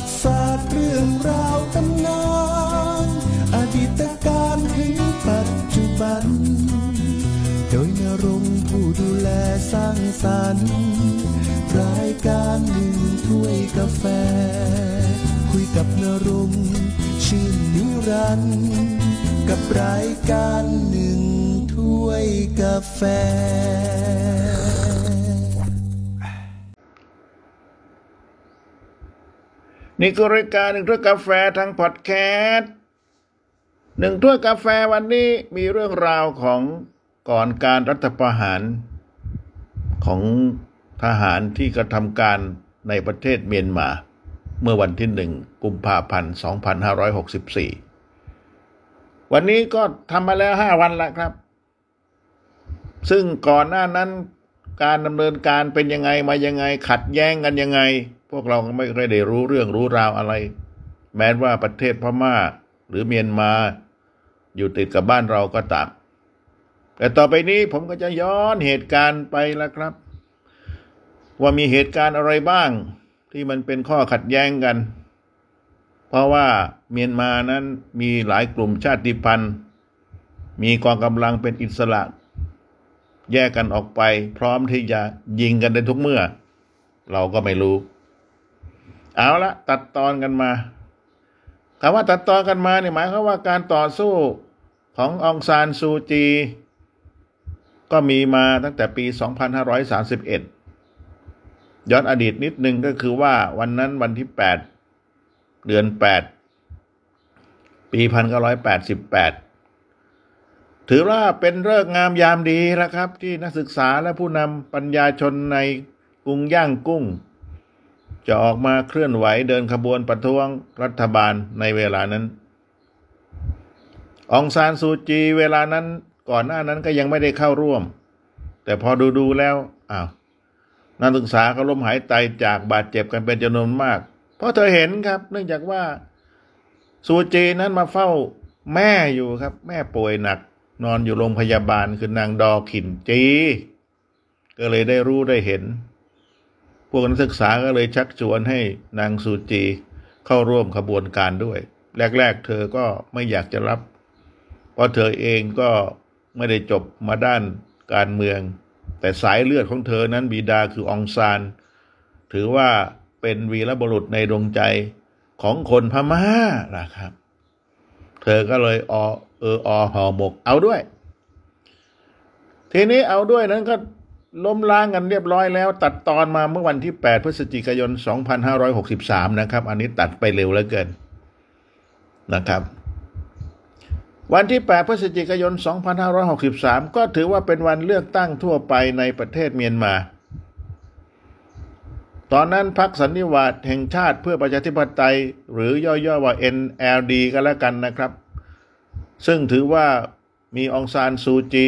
ติศาสตร์เรื่องราวตำนานอดีตการถึงปัจจุบัน โดยนรงผู้ดูแลสร้างสรรค์รายการหนึ่งถ้วยกาแฟ คุยกับนรงชื่นนิรันด์กับรายการหนึ่งถ้วยกาแฟ นี่คือรายการหนึ่งถ้วยกาแฟทางพอดแคสต์หนึ่งถ้วยกาแฟวันนี้มีเรื่องราวของก่อนการรัฐประหาร ของทหารที่กระทำการในประเทศเมียนมา เมื่อวันที่หนึ่งกุมภาพันธ์2564 วันนี้ก็ทำมาแล้วห้าวันแล้วครับ ซึ่งก่อนหน้านั้น การดำเนินการเป็นยังไงมายังไง ขัดแย้งกันยังไง พวกเราก็ไม่ได้รู้เรื่องรู้ราวอะไร แม้ว่าประเทศพม่าหรือเมียนมา อยู่ติดกับบ้านเราก็ตามแต่ต่อไปนี้ผมก็จะย้อนเหตุการณ์ไปแล้วครับ ว่ามีเหตุการณ์อะไรบ้าง ที่มันเป็นข้อขัดแย้งกัน เพราะว่าเมียนมานั้นมีหลายกลุ่มชาติพันธุ์ มีกองกำลังเป็นอิสระ แยกกันออกไป พร้อมที่จะยิงกันได้ทุกเมื่อ เราก็ไม่รู้ เอาละตัดตอนกันมาคำว่าตัดตอนกันมาเนี่ยหมายความว่าการต่อสู้ขององซานซูจี ก็มีมาตั้งแต่ปี 2531 ย้อนอดีตนิดนึงก็คือว่าวันนั้นวันที่ 8 เดือน 8 ปี 1988 ถือว่าเป็นเลิกงามยามดีแล้วครับ ที่นักศึกษาและผู้นำปัญญาชนในกรุงย่างกุ้ง จะออกมาเคลื่อนไหวเดินขบวนประท้วงรัฐบาลในเวลานั้น องซานซูจีเวลานั้นก่อนหน้านั้นก็ยังไม่ได้เข้าร่วม แต่พอดูดูๆแล้วอ้าวนักศึกษาก็ล้มหายตายจากบาดเจ็บกันเป็นจำนวนมาก เพราะเธอเห็นครับ เนื่องจากว่าซูจีนั้นมาเฝ้าแม่อยู่ครับ แม่ป่วยหนัก นอนอยู่โรงพยาบาลคือนางดอขินจี ก็เลยได้รู้ได้เห็น พวกนักศึกษาก็เลยชักชวนให้นางซูจีเข้าร่วมขบวนการด้วย แรก ๆ เธอก็ไม่อยากจะรับ เพราะเธอเองก็ไม่ได้จบมาด้านการเมือง แต่สายเลือดของเธอนั้นบิดาคือองซาน ถือว่าเป็นวีรบุรุษในดวงใจของคนพม่านะครับ เธอก็เลยอ เอออห่อหมก เอาด้วย ทีนี้เอาด้วยนั้นก็ล้มล้างกันเรียบร้อยแล้ว ตัดตอนมาเมื่อวันที่ 8 พฤศจิกายน 2563 นะครับ อันนี้ตัดไปเร็วเหลือเกินนะครับ วันที่ 8 พฤศจิกายน 2563 ก็ถือว่าเป็นวันเลือกตั้งทั่วไปในประเทศเมียนมา ตอนนั้นพรรคสันนิวาสแห่งชาติเพื่อประชาธิปไตย หรือย่อๆว่า NLD ก็แล้วกันนะครับ ซึ่งถือว่ามีองซานซูจี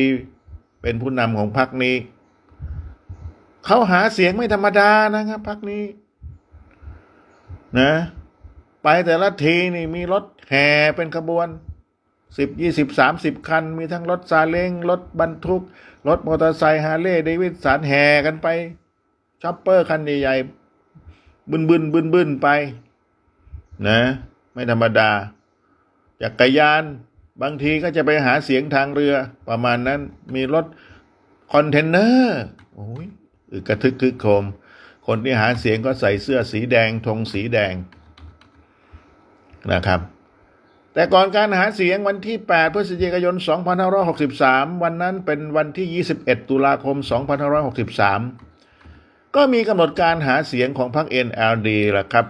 เป็นผู้นำของพรรคนี้ เขาหาเสียงไม่ธรรมดานะครับพรรคนี้ นะ ไปแต่ละทีนี่มีรถแห่เป็นขบวนสิบยี่สิบสามสิบคัน มีทั้งรถซาเล้งรถบรรทุก รถมอเตอร์ไซค์ฮาร์เลย์เดวิดสันแห่กันไป chopper คันใหญ่ๆบึนบึนบึนบึนไป นะ ไม่ธรรมดาจักรยาน บางทีก็จะไปหาเสียงทางเรือประมาณนั้นมีรถคอนเทนเนอร์โอ้ยอึกทึกครึกโครม คนที่หาเสียงก็ใส่เสื้อสีแดงธงสีแดงนะครับ แต่ก่อนการหาเสียงวันที่ 8 พฤศจิกายน 2563 วันนั้นเป็นวันที่ 21 ตุลาคม 2563 ก็มีกำหนดการหาเสียงของพรรค NLD ล่ะครับ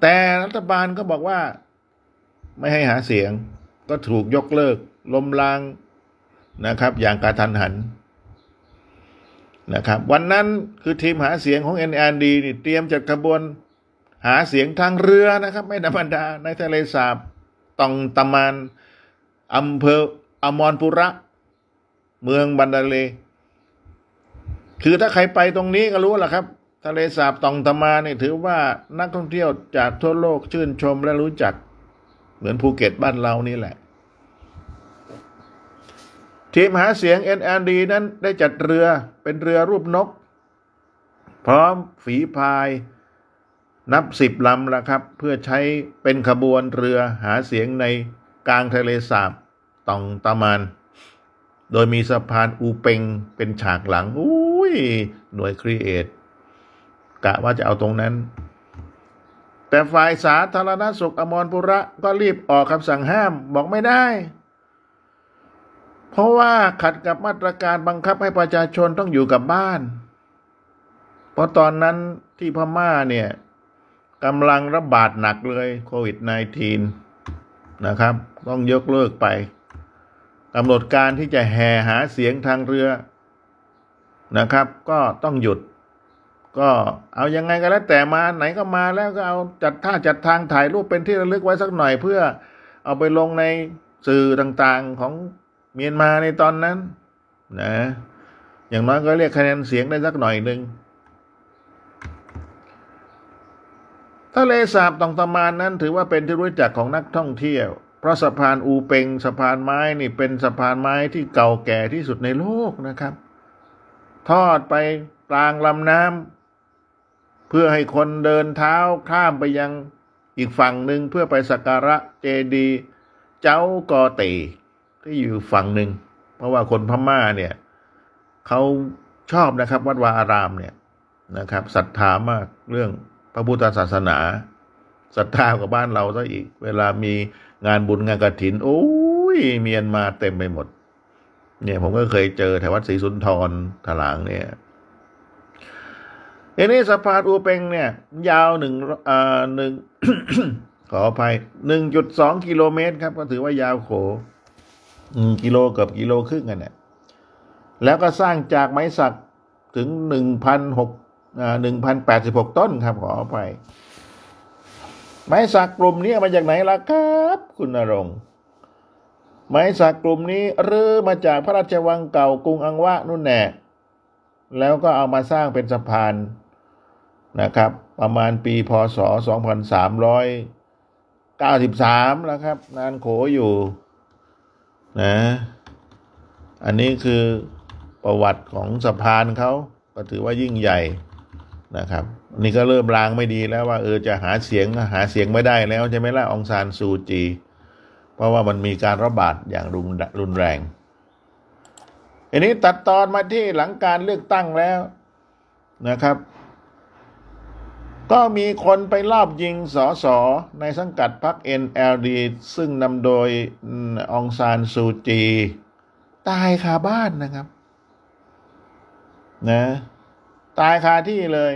แต่รัฐบาลก็บอกว่า ไม่ให้หาเสียง ก็ถูกยกเลิกล้มล้างนะครับ อย่างกระทันหันนะครับ วันนั้นคือทีมหาเสียงของ NLD นี่เตรียมจัดขบวนหาเสียงทางเรือนะครับ ไม่ธรรมดาในทะเลสาบตองตะมานอำเภออมรปุระ เมืองบันดาเล คือถ้าใครไปตรงนี้ก็รู้แหละครับ ทะเลสาบตองตะมาเนี่ยถือว่านักท่องเที่ยวจากทั่วโลกชื่นชมและรู้จัก เหมือนภูเก็ตบ้านเรานี่แหละ ทีมหาเสียง NLD นั้นได้จัดเรือเป็นเรือรูปนก พร้อมฝีพายนับสิบลำแล้วครับ เพื่อใช้เป็นขบวนเรือหาเสียงในกลางทะเลสาบตองตามาน โดยมีสะพานอูเปงเป็นฉากหลังอุ้ยหน่วยครีเอทกะว่าจะเอาตรงนั้น แต่ฝ่ายสาธารณสุขอมรปุระก็รีบออกคำสั่งห้ามบอกไม่ได้ เพราะว่าขัดกับมาตรการบังคับให้ประชาชนต้องอยู่กับบ้าน เพราะตอนนั้นที่พม่าเนี่ยกำลังระบาดหนักเลยโควิด -19 นะครับ ต้องยกเลิกไปกำหนดการที่จะแห่หาเสียงทางเรือนะครับ ก็ต้องหยุด ก็เอายังไงก็แล้วแต่มาไหนก็มาแล้วก็เอาจัดท่าจัดทางถ่ายรูปเป็นที่ระลึกไว้สักหน่อยเพื่อเอาไปลงในสื่อต่างๆของเมียนมาในตอนนั้นนะอย่างน้อยก็เรียกคะแนนเสียงได้สักหน่อยหนึ่งทะเลสาบตองตะมานนั้นถือว่าเป็นที่รู้จักของนักท่องเที่ยว เพราะสะพานอูเปงสะพานไม้นี่เป็นสะพานไม้ที่เก่าแก่ที่สุดในโลกนะครับ ทอดไปกลางลำน้ำ เพื่อให้คนเดินเท้าข้ามไปยังอีกฝั่งหนึ่งเพื่อไปสักการะเจดีเจ้ากอเตที่อยู่ฝั่งหนึ่ง เพราะว่าคนพม่าเนี่ยเขาชอบนะครับ วัดวาอารามเนี่ยนะครับศรัทธามากเรื่องพระพุทธศาสนาศรัทธากับบ้านเราซะอีก เวลามีงานบุญงานกระถิน โอ้ยเมียนมาเต็มไปหมด เนี่ยผมก็เคยเจอแถววัดศรีสุนทรถลางเนี่ย ทีนี้สะพานอูเปงเนี่ย ยาวหนึ่งอ่าหนึ่งขออภัยหนึ่งจุดสองกิโลเมตรครับ ก็ถือว่ายาวโขกิโลเกือบกิโลครึ่งกันเนี่ยแล้วก็สร้างจากไม้สักถึงหนึ่งพันหกหนึ่งพันแปดสิบหกต้นครับขออภัยไม้สักกลุ่มนี้มาจากไหนล่ะครับ คุณนรงค์ไม้สักกลุ่มนี้เรือมาจากพระราชวังเก่ากรุงอังวะนู่นแน่ แล้วก็เอามาสร้างเป็นสะพานนะครับ ประมาณปีพศสองพันสามร้อยเก้าสิบสามแล้วครับ นานโขอยู่นะอันนี้คือประวัติของสะพานเขาก็ถือว่ายิ่งใหญ่นะครับนี่ก็เริ่มลางไม่ดีแล้วว่าเออจะหาเสียงหาเสียงไม่ได้แล้วใช่ไหมล่ะองซานซูจี เพราะว่ามันมีการระบาดอย่างรุนรุนแรง อันนี้ตัดตอนมาที่หลังการเลือกตั้งแล้วนะครับ ก็มีคนไปลอบยิงสอสอในสังกัดพรรค NLD ซึ่งนำโดยองซานซูจี ตายคาบ้านนะครับนะตายคาที่เลย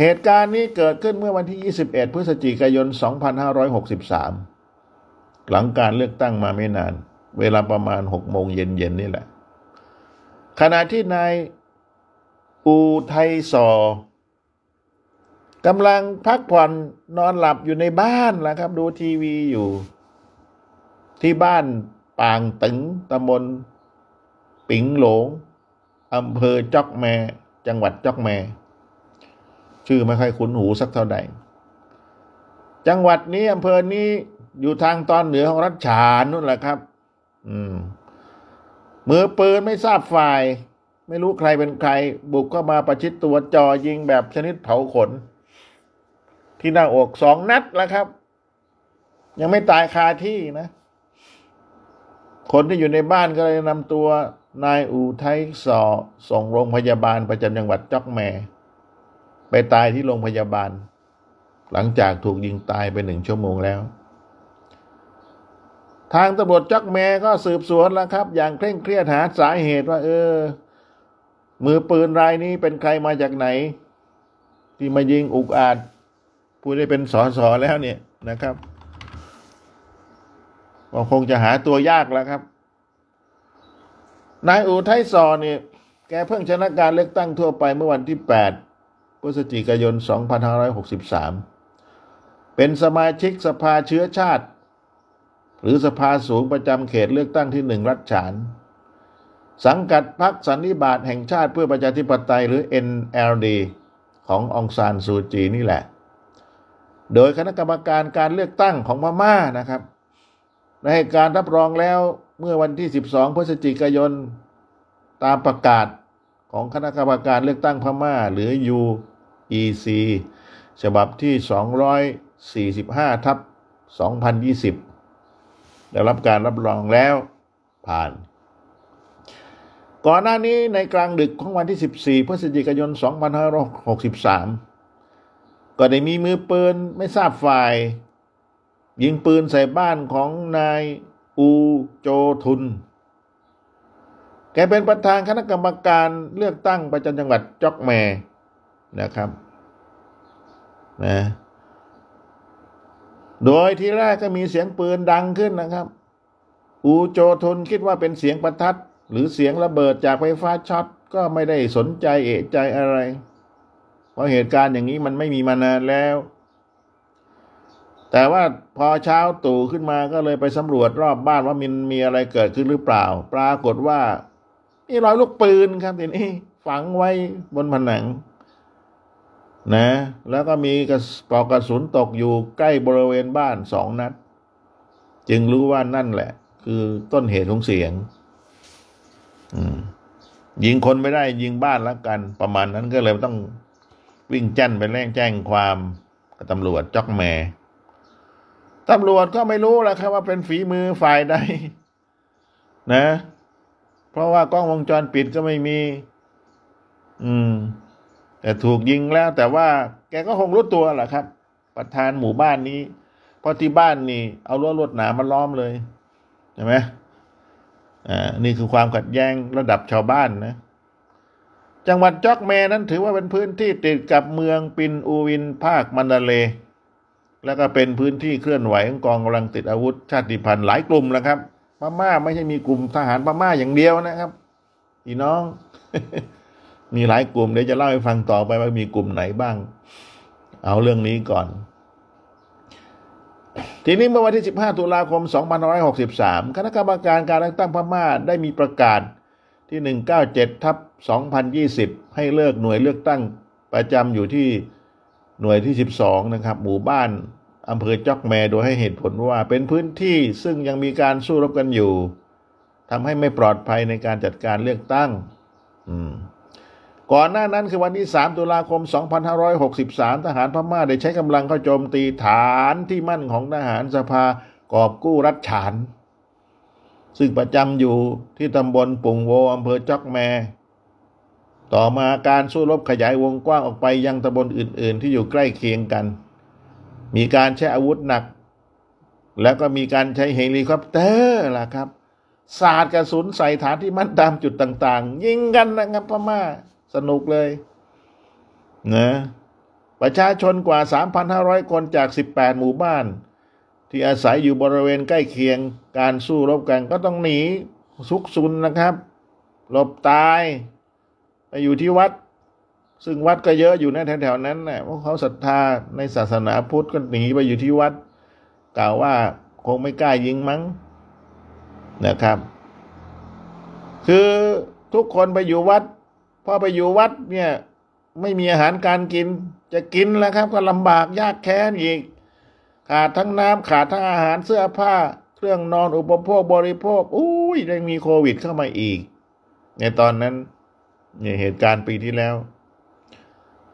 เหตุการณ์นี้เกิดขึ้นเมื่อวันที่ 21 พฤศจิกายน 2563 หลังการเลือกตั้งมาไม่นาน เวลาประมาณ6โมงเย็นๆนี่แหละ ขณะที่นายอูไทซอกำลังพักผ่อนนอนหลับอยู่ในบ้านแหละครับ ดูทีวีอยู่ ที่บ้านปางตึงตำบลปิงหลงอำเภอจอกแม จังหวัดจอกแม ชื่อไม่ค่อยคุ้นหูสักเท่าใด จังหวัดนี้อำเภอนี้อยู่ทางตอนเหนือของรัชฉานนู่นแหละครับ อืมมือปืนไม่ทราบฝ่าย ไม่รู้ใครเป็นใคร บุกเข้ามาประชิดตัวจอยิงแบบชนิดเผาขน ที่หน้าอกสองนัดแล้วครับ ยังไม่ตายคาที่นะ คนที่อยู่ในบ้านก็เลยนำตัวนายอูไทสอส่งโรงพยาบาลประจำจังหวัดจอกแม ไปตายที่โรงพยาบาล หลังจากถูกยิงตายไปหนึ่งชั่วโมงแล้ว ทางตำรวจจอกแมก็สืบสวนแล้วครับ อย่างเคร่งเครียดหาสาเหตุว่า เออ มือปืนรายนี้เป็นใครมาจากไหน ที่มายิงอุกอาจผู้ได้เป็นสอสอแล้วเนี่ยนะครับก็คงจะหาตัวยากแล้วครับ นายอูไทซอเนี่ยแกเพิ่งชนะการเลือกตั้งทั่วไปเมื่อวันที่ 8 พฤศจิกายน 2563 เป็นสมาชิกสภาเชื้อชาติ หรือสภาสูงประจำเขตเลือกตั้งที่หนึ่งรัฐฉาน สังกัดพรรคสันนิบาตแห่งชาติเพื่อประชาธิปไตยหรือ NLD ขององซานซูจีนี่แหละ โดยคณะกรรมการการเลือกตั้งของพม่านะครับได้การรับรองแล้วเมื่อวันที่ 12 พฤศจิกายนตามประกาศของคณะกรรมการเลือกตั้งพม่า หรือ U EC ฉบับที่ 245 ทับ 2020 ได้รับการรับรองแล้วผ่าน ก่อนหน้านี้ในกลางดึกของวันที่ 14 พฤศจิกายน 2563 ก็ได้มีมือปืนไม่ทราบฝ่าย ยิงปืนใส่บ้านของนายอูโจทุน แกเป็นประธานคณะกรรมการเลือกตั้งประจำจังหวัดจอกแมนะครับนะ โดยที่แรกก็มีเสียงปืนดังขึ้นนะครับ อูโจทุนคิดว่าเป็นเสียงประทัด หรือเสียงระเบิดจากไฟฟ้าช็อตก็ไม่ได้สนใจเอะใจอะไร เพราะเหตุการณ์อย่างนี้มันไม่มีมานานแล้ว แต่ว่าพอเช้าตู่ขึ้นมาก็เลยไปสำรวจรอบบ้านว่ามันมีอะไรเกิดขึ้นหรือเปล่า ปรากฏว่ามีรอยลูกปืนครับทีนี้ฝังไว้บนผนัง นะแล้วก็มีกระปอกกระสุนตกอยู่ใกล้บริเวณบ้านสองนัด จึงรู้ว่านั่นแหละ คือต้นเหตุของเสียงยิงคนไม่ได้ยิงบ้านแล้วกัน ประมาณนั้นก็เลยต้องวิ่งจ้นไปแจ้งแจ้งความกับตำรวจจอกแมตำรวจก็ไม่รู้แหละครับว่าเป็นฝีมือฝ่ายใดนะ เพราะว่ากล้องวงจรปิดก็ไม่มี อืม แต่ถูกยิงแล้วแต่ว่าแกก็คงรู้ตัวแหละครับ ประธานหมู่บ้านนี้ เพราะที่บ้านนี่เอารั้วลวดหนามมาล้อมเลยใช่ไหมอ่านี่คือความขัดแย้งระดับชาวบ้านนะ จังหวัดจอกแมนั้นถือว่าเป็นพื้นที่ติดกับเมืองปินอูวินภาคมันดาเล แล้วก็เป็นพื้นที่เคลื่อนไหวของกองกำลังติดอาวุธชาติพันธุ์หลายกลุ่มแล้วครับพม่าไม่ใช่มีกลุ่มทหารพม่าอย่างเดียวนะครับพี่น้อง มีหลายกลุ่มเดี๋ยวจะเล่าให้ฟังต่อไปว่ามีกลุ่มไหนบ้าง เอาเรื่องนี้ก่อน ทีนี้เมื่อวันที่ 15 ตุลาคม 2563 คณะกรรมการการเลือกตั้งพม่าได้มีประกาศที่ 197 ทับ 2020 ให้เลิกหน่วยเลือกตั้งประจำอยู่ที่หน่วยที่ 12 นะครับ หมู่บ้านอำเภอจอกแมโดยให้เหตุผลว่าเป็นพื้นที่ซึ่งยังมีการสู้รบกันอยู่ทำให้ไม่ปลอดภัยในการจัดการเลือกตั้ง อืม ก่อนหน้านั้นคือวันที่ 3 ตุลาคม 2563 ทหารพม่าได้ใช้กำลังเข้าโจมตีฐานที่มั่นของทหารสภากอบกู้รัฐฉาน ซึ่งประจำอยู่ที่ตำบลปุ่งโวอำเภอจอกแม ต่อมาการสู้รบขยายวงกว้างออกไปยังตำบลอื่น ๆ ที่อยู่ใกล้เคียงกัน มีการใช้อาวุธหนัก แล้วก็มีการใช้เฮลิคอปเตอร์ล่ะครับสาดกระสุนใส่ฐานที่มั่นตามจุดต่าง ๆ ยิงกันนะครับพม่า สนุกเลยนะประชาชนกว่า 3,500 คนจาก 18 หมู่บ้าน ที่อาศัยอยู่บริเวณใกล้เคียงการสู้รบกันก็ต้องหนีซุกซุนนะครับ หลบภัยไปอยู่ที่วัด ซึ่งวัดก็เยอะอยู่ในแถวๆนั้นนะเพราะเขาศรัทธาในศาสนาพุทธก็หนีไปอยู่ที่วัด กล่าวว่าคงไม่กล้ายิงมั้งนะครับ คือทุกคนไปอยู่วัดพ อไปอยู่วัดเนี่ยไม่มีอาหารการกิน จะกินแล้วครับ ก็ลำบากยากแค้นอีก ขาดทั้งน้ำขาดทั้งอาหารเสื้อผ้า เครื่องนอนอุปโภคบริโภคอุ้ยยังมีโควิดเข้ามาอีก ในตอนนั้นเนี่ยเหตุการณ์ปีที่แล้ว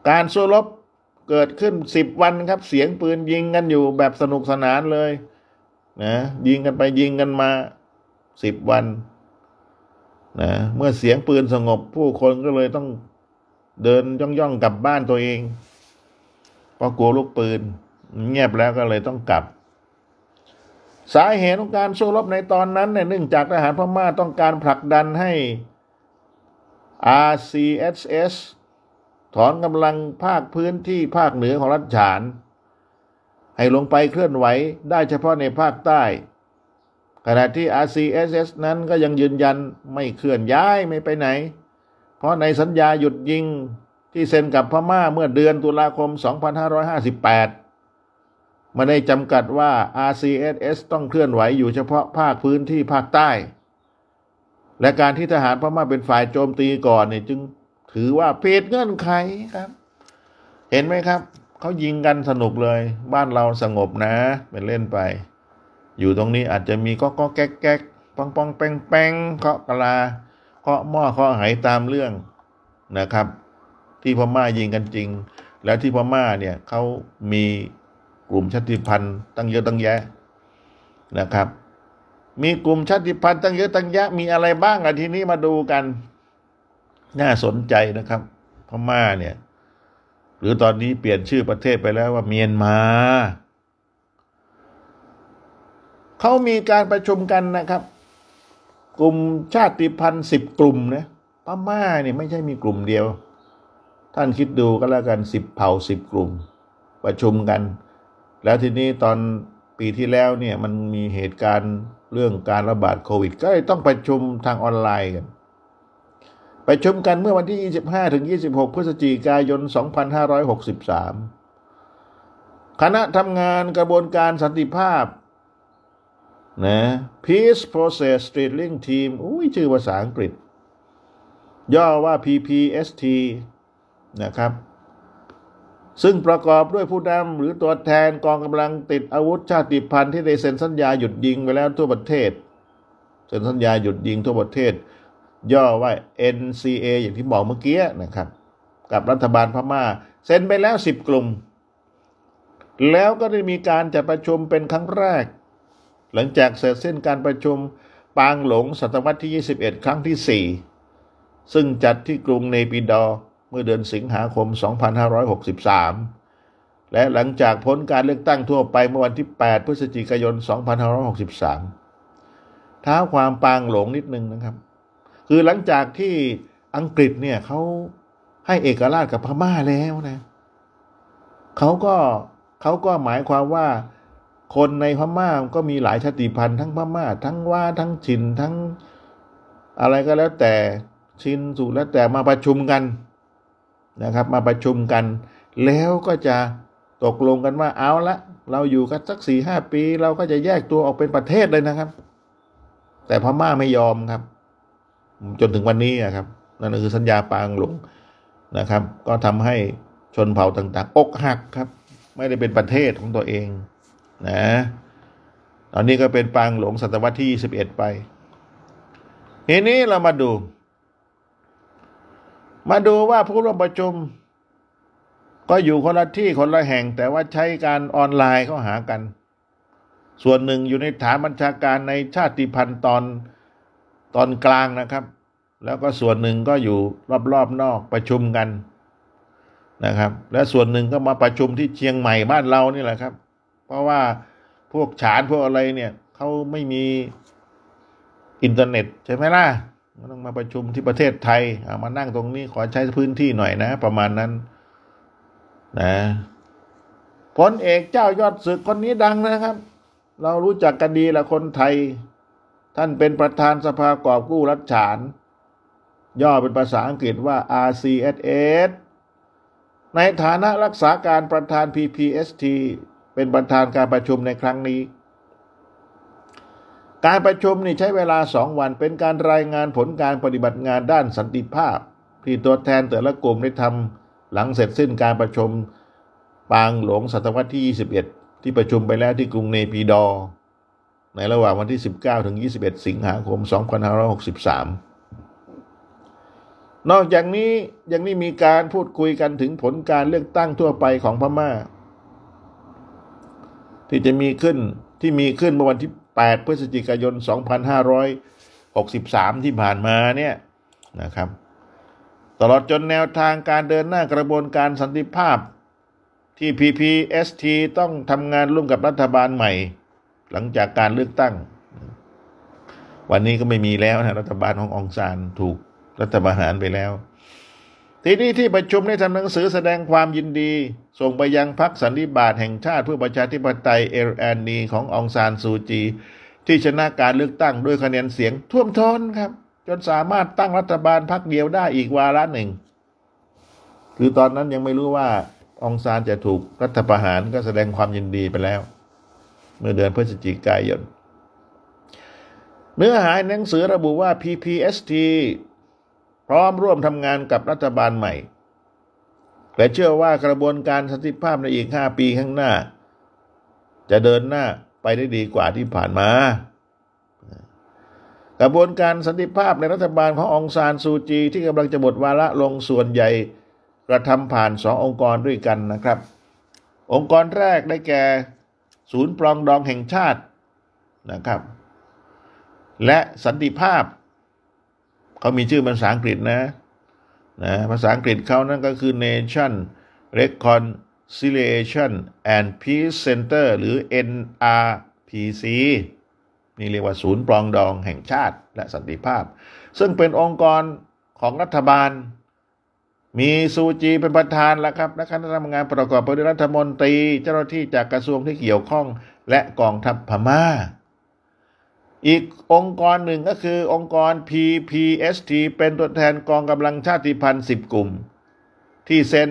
การสู้รบเกิดขึ้นสิบวันครับ เสียงปืนยิงกันอยู่แบบสนุกสนานเลย นะ ยิงกันไปยิงกันมาสิบวัน นะเมื่อเสียงปืนสงบ ผู้คนก็เลยต้องเดินย่องย่องๆกลับบ้านตัวเองเพราะกลัวลูกปืน เงียบแล้วก็เลยต้องกลับ สาเหตุของการสู้รบในตอนนั้นเนี่ยเนื่องจากทหารพม่าต้องการผลักดันให้ RCSS ถอนกำลังภาคพื้นที่ภาคเหนือของรัฐฉาน ให้ลงไปเคลื่อนไหวได้เฉพาะในภาคใต้ ขณะที่ RCSS นั้นก็ยังยืนยันไม่เคลื่อนย้ายไม่ไปไหน เพราะในสัญญาหยุดยิงที่เซ็นกับพม่าเมื่อเดือนตุลาคม 2558ไม่ได้จำกัดว่า RCSS ต้องเคลื่อนไหวอยู่เฉพาะภาคพื้นที่ภาคใต้ และการที่ทหารพม่าเป็นฝ่ายโจมตีก่อนเนี่ยจึงถือว่าผิดเงื่อนไขครับ เห็นไหมครับ เขายิงกันสนุกเลย บ้านเราสงบนะ เป็นเล่นไป อยู่ตรงนี้อาจจะมีก็ก็แก๊กแก๊กปองปองแป้งแป้งเคาะกะลาเคาะหม้อเคาะไหตามเรื่องนะครับ ที่พม่ายิงกันจริง แล้วที่พม่าเนี่ยเขามีกลุ่มชาติพันธุ์ตั้งเยอะตั้งแยะนะครับ มีกลุ่มชาติพันธุ์ตั้งเยอะตั้งแยะมีอะไรบ้างอะทีนี้มาดูกัน น่าสนใจนะครับ พม่าเนี่ย หรือตอนนี้เปลี่ยนชื่อประเทศไปแล้วว่าเมียนมา เขามีการประชุมกันนะครับ กลุ่มชาติพันธุ์สิบกลุ่มนะพม่าเนี่ยไม่ใช่มีกลุ่มเดียว ท่านคิดดูก็แล้วกันสิบเผ่าสิบกลุ่ม ประชุมกัน แล้วทีนี้ตอนปีที่แล้วเนี่ยมันมีเหตุการณ์เรื่องการระบาดโควิด ก็เลยต้องประชุมทางออนไลน์กันประชุมกันเมื่อวันที่ 25 ถึง 26 พฤศจิกายน 2563 คณะทำงานกระบวนการสันติภาพ นะ Peace Process Streetling Team อุ้ยชื่อภาษาอังกฤษ ย่อว่า PPST นะครับ ซึ่งประกอบด้วยผู้นำหรือตัวแทนกองกำลังติดอาวุธชาติพันธุ์ที่ได้เซ็นสัญญาหยุดยิงไปแล้วทั่วประเทศ เซ็นสัญญาหยุดยิงทั่วประเทศ ย่อว่า NCA อย่างที่บอกเมื่อกี้นะครับ กับรัฐบาลพม่า เซ็นไปแล้วสิบกลุ่ม แล้วก็ได้มีการจัดประชุมเป็นครั้งแรก หลังจากเสร็จสิ้นการประชุมปางหลงศตวรรษที่ 21 ครั้งที่ 4 ซึ่งจัดที่กรุงเนปิดอเมื่อเดือนสิงหาคม 2563 และหลังจากพ้นการเลือกตั้งทั่วไปเมื่อวันที่ 8 พฤศจิกายน 2563 ท้าความปางหลงนิดนึงนะครับ คือหลังจากที่อังกฤษเนี่ยเขาให้เอกราชกับพม่าแล้วนะเขาก็เขาก็หมายความว่า คนในพม่าก็มีหลายชาติพันธุ์ทั้งพม่า ทั้งว่าทั้งชินทั้งอะไรก็แล้วแต่ชินสุแล้วแต่มาประชุมกันนะครับ มาประชุมกัน แล้วก็จะตกลงกันว่าเอาละเราอยู่กันสักสี่ห้าปี เราก็จะแยกตัวออกเป็นประเทศเลยนะครับ แต่พม่าไม่ยอมครับ จนถึงวันนี้ครับนั่นคือสัญญาปางหลงนะครับ ก็ทำให้ชนเผ่าต่างๆ อกหักครับ ไม่ได้เป็นประเทศของตัวเอง นะตอนนี้ก็เป็นปางหลงศตวรรษที่ 21 ไปทีนี้เรามาดู มาดูว่าผู้ร่วมประชุม ก็อยู่คนละที่คนละแห่ง แต่ว่าใช้การออนไลน์เข้าหากัน ส่วนหนึ่งอยู่ในฐานบัญชาการในชาติพันธุ์ตอนตอนกลางนะครับ แล้วก็ส่วนหนึ่งก็อยู่รอบๆนอกประชุมกันนะครับ และส่วนหนึ่งก็มาประชุมที่เชียงใหม่บ้านเรานี่แหละครับ เพราะว่าพวกฉานพวกอะไรเนี่ยเขาไม่มีอินเทอร์เน็ตใช่ไหมล่ะมันต้องมาประชุมที่ประเทศไทยามานั่งตรงนี้ขอใช้พื้นที่หน่อยนะ ประมาณนั้น นะพลเอกเจ้ายอดศึกคนนี้ดังนะครับ เรารู้จักกันดีละคนไทย ท่านเป็นประธานสภากอบกู้รัฐฉาน ย่อเป็นภาษาอังกฤษว่า RCSS ในฐานะรักษาการประธาน PPST เป็นประธานการประชุมในครั้งนี้ การประชุมนี่ใช้เวลาสองวันเป็นการรายงานผลการปฏิบัติงานด้านสันติภาพ ที่ตัวแทนแต่ละกลุ่มได้ทำหลังเสร็จสิ้นการประชุมปางหลงศตวรรษที่ 21 ที่ประชุมไปแล้วที่กรุงเนปิดอ ในระหว่างวันที่ 19 ถึง 21 สิงหาคม 2563 นอกจากนี้ยังได้มีการพูดคุยกันถึงผลการเลือกตั้งทั่วไปของพม่า ที่จะมีขึ้นที่มีขึ้นเมื่อวันที่ 8 พฤศจิกายน 2563 ที่ผ่านมาเนี่ยนะครับ ตลอดจนแนวทางการเดินหน้ากระบวนการสันติภาพที่ PPST ต้องทำงานร่วมกับรัฐบาลใหม่ หลังจากการเลือกตั้ง วันนี้ก็ไม่มีแล้วนะรัฐบาลขององซานถูกรัฐประหารไปแล้ว ทีนี้ที่ประชุมได้ทำหนังสือแสดงความยินดี ส่งไปยังพรรคสันนิบาตแห่งชาติเพื่อประชาธิปไตยเอลแอนนีขององซานซูจี ที่ชนะการเลือกตั้งด้วยคะแนนเสียงท่วมท้นครับ จนสามารถตั้งรัฐบาลพรรคเดียวได้อีกวาระหนึ่ง คือตอนนั้นยังไม่รู้ว่าองซานจะถูกรัฐประหารก็แสดงความยินดีไปแล้ว เมื่อเดือนพฤศจิกายนเนื้อหาหนังสือระบุว่า PPST พร้อมร่วมทำงานกับรัฐบาลใหม่ และเชื่อว่ากระบวนการสันติภาพในอีกห้าปีข้างหน้า จะเดินหน้าไปได้ดีกว่าที่ผ่านมา กระบวนการสันติภาพในรัฐบาลขององซานซูจี ที่กำลังจะหมดวาระลงส่วนใหญ่กระทำผ่านสององค์กรด้วยกันนะครับ องค์กรแรกได้แก่ ศูนย์ปรองดองแห่งชาตินะครับ และสันติภาพ เขามีชื่อภาษาอังกฤษนะนะภาษาอังกฤษเขานั่นก็คือ Nation Reconciliation and Peace Center หรือ NRPC นี่เรียกว่าศูนย์ปรองดองแห่งชาติและสันติภาพ ซึ่งเป็นองค์กรของรัฐบาล มีซูจีเป็นประธานแล้วครับและคณะทำงานประกอบไปด้วยรัฐมนตรี เจ้าหน้าที่จากกระทรวงที่เกี่ยวข้อง และกองทัพพม่า อีกองค์กรหนึ่งก็คือองค์กร PPST เป็นตัวแทนกองกำลังชาติพันธุ์ 10 กลุ่ม ที่เซ็น